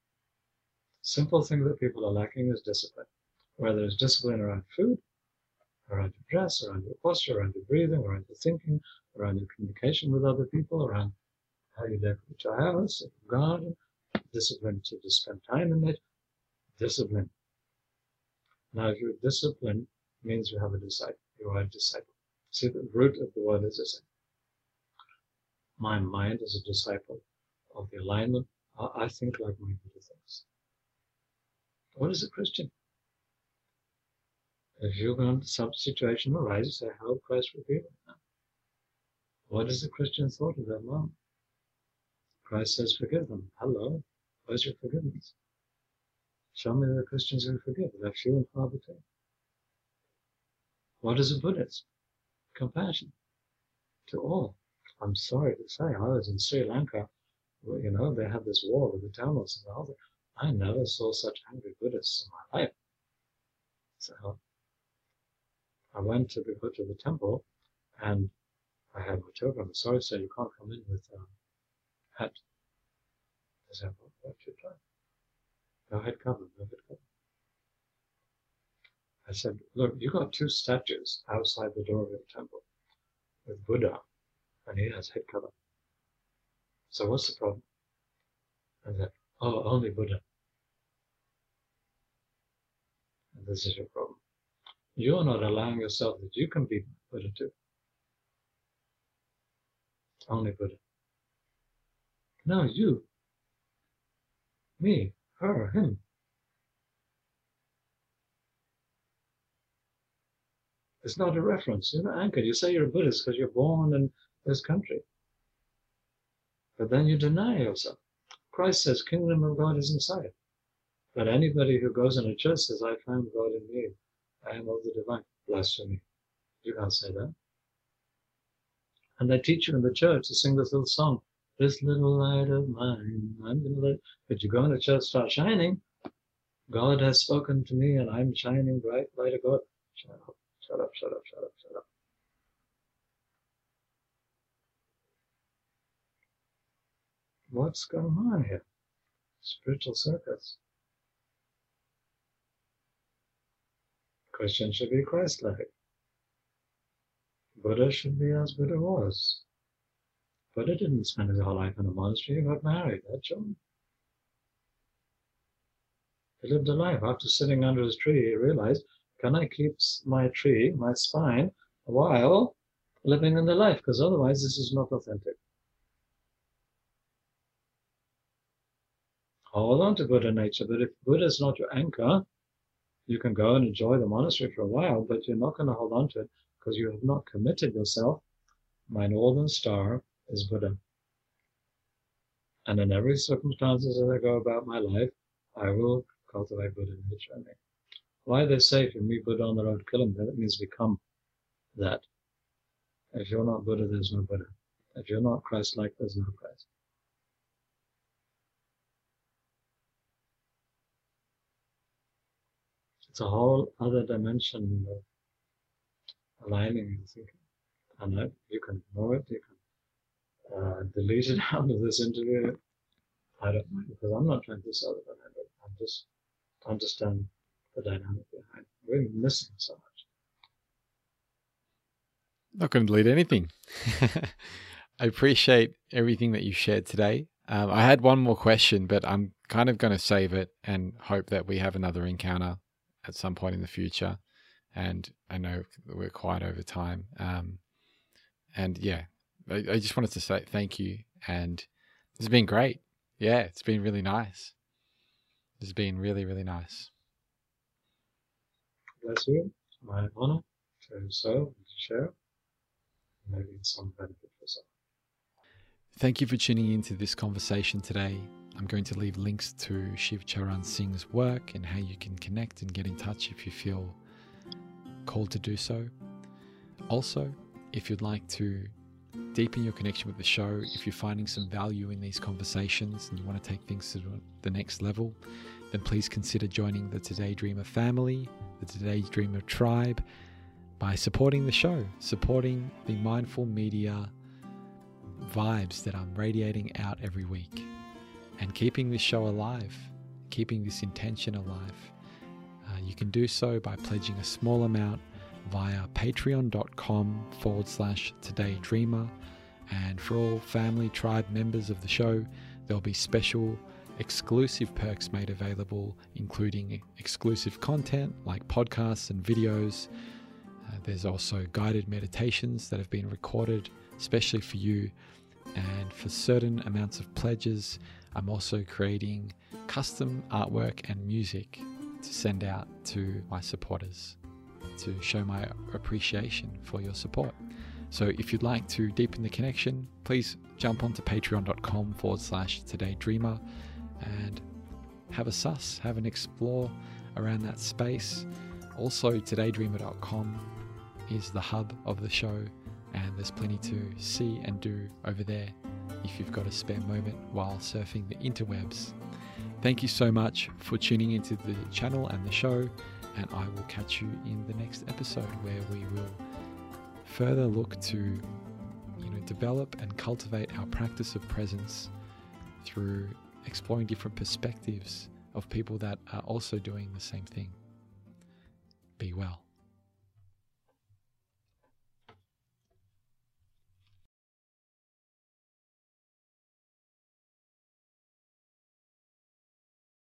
Simple thing that people are lacking is discipline. Whether it's discipline around food, around your dress, around your posture, around your breathing, around your thinking, around your communication with other people, around how you decorate your house, your garden, discipline to just spend time in it, discipline. Now, if you're disciplined, means you have a disciple. You are a disciple. See, the root of the word is same. My mind is a disciple of the alignment. I think like my Buddha thinks. What is a Christian? If you're going to some situation arises, say, how Christ revealed it. What is the Christian thought of that moment? Christ says, forgive them. Hello, where's your forgiveness? Show me the Christians who forgive. They're and far between. What is a Buddhist? Compassion to all. I'm sorry to say, I was in Sri Lanka. You know, they had this war with the Tamils and the whole thing. I never saw such angry Buddhists in my life. So I went to the, to the temple and I had my toga. I'm sorry, sir, you can't come in with a um, hat. I said, what you try? No head cover, no head cover. I said, look, you got two statues outside the door of your temple with Buddha, and he has head cover. So what's the problem? I said, oh, only Buddha. And this is your problem. You're not allowing yourself that you can be Buddha too. Only Buddha. Now you. Me, her, him. It's not a reference. You're not anchored. You say you're a Buddhist because you're born in this country. But then you deny yourself. Christ says, kingdom of God is inside. But anybody who goes in a church says, I found God in me. I am of the divine. Blasphemy. You can't say that. And they teach you in the church to sing this little song, This little light of mine, I'm gonna let but you go in the church, start shining. God has spoken to me and I'm shining bright light of God. Shut up, shut up, shut up, shut up, shut up. What's going on here? Spiritual circuits. Christian should be Christ-like. Buddha should be as Buddha was. Buddha didn't spend his whole life in a monastery, he got married, had. He lived a life. After sitting under his tree, he realized, can I keep my tree, my spine, while living in the life? Because otherwise this is not authentic. Hold on to Buddha nature, but if Buddha is not your anchor, you can go and enjoy the monastery for a while, but you're not going to hold on to it because you have not committed yourself. My northern star is Buddha. And in every circumstances as I go about my life, I will cultivate Buddha nature in me. Why they say if you meet Buddha on the road, kill him, that means become that. If you're not Buddha, there's no Buddha. If you're not Christ-like, there's no Christ. It's a whole other dimension of aligning and thinking. And you can ignore it, you can uh, delete it out of this interview. I don't mind because I'm not trying to sell it. I'm just understand the dynamic behind. We're missing so much. Not going to delete anything. I appreciate everything that you shared today. Um, I had one more question, but I'm kind of going to save it and hope that we have another encounter at some point in the future. And I know we're quite over time. Um, and yeah, I, I just wanted to say thank you. And it's been great. Yeah, it's been really nice. It's been really, really nice. Bless you. My honor to serve and to share. Maybe some benefit for some. Thank you for tuning into this conversation today. I'm going to leave links to Shiv Charan Singh's work and how you can connect and get in touch if you feel called to do so. Also, if you'd like to deepen your connection with the show, if you're finding some value in these conversations and you want to take things to the next level, then please consider joining the Today Dreamer family, the Today Dreamer tribe, by supporting the show, supporting the mindful media vibes that I'm radiating out every week, and keeping this show alive, keeping this intention alive. Uh, you can do so by pledging a small amount via patreon.com forward slash today dreamer. And for all family tribe members of the show, there'll be special exclusive perks made available, including exclusive content like podcasts and videos. Uh, there's also guided meditations that have been recorded especially for you. And for certain amounts of pledges, I'm also creating custom artwork and music to send out to my supporters to show my appreciation for your support. So if you'd like to deepen the connection, please jump onto patreon.com forward slash today dreamer and have a suss, have an explore around that space. Also, todaydreamer.com is the hub of the show, and there's plenty to see and do over there if you've got a spare moment while surfing the interwebs. Thank you so much for tuning into the channel and the show, and I will catch you in the next episode where we will further look to you know develop and cultivate our practice of presence through exploring different perspectives of people that are also doing the same thing. Be well.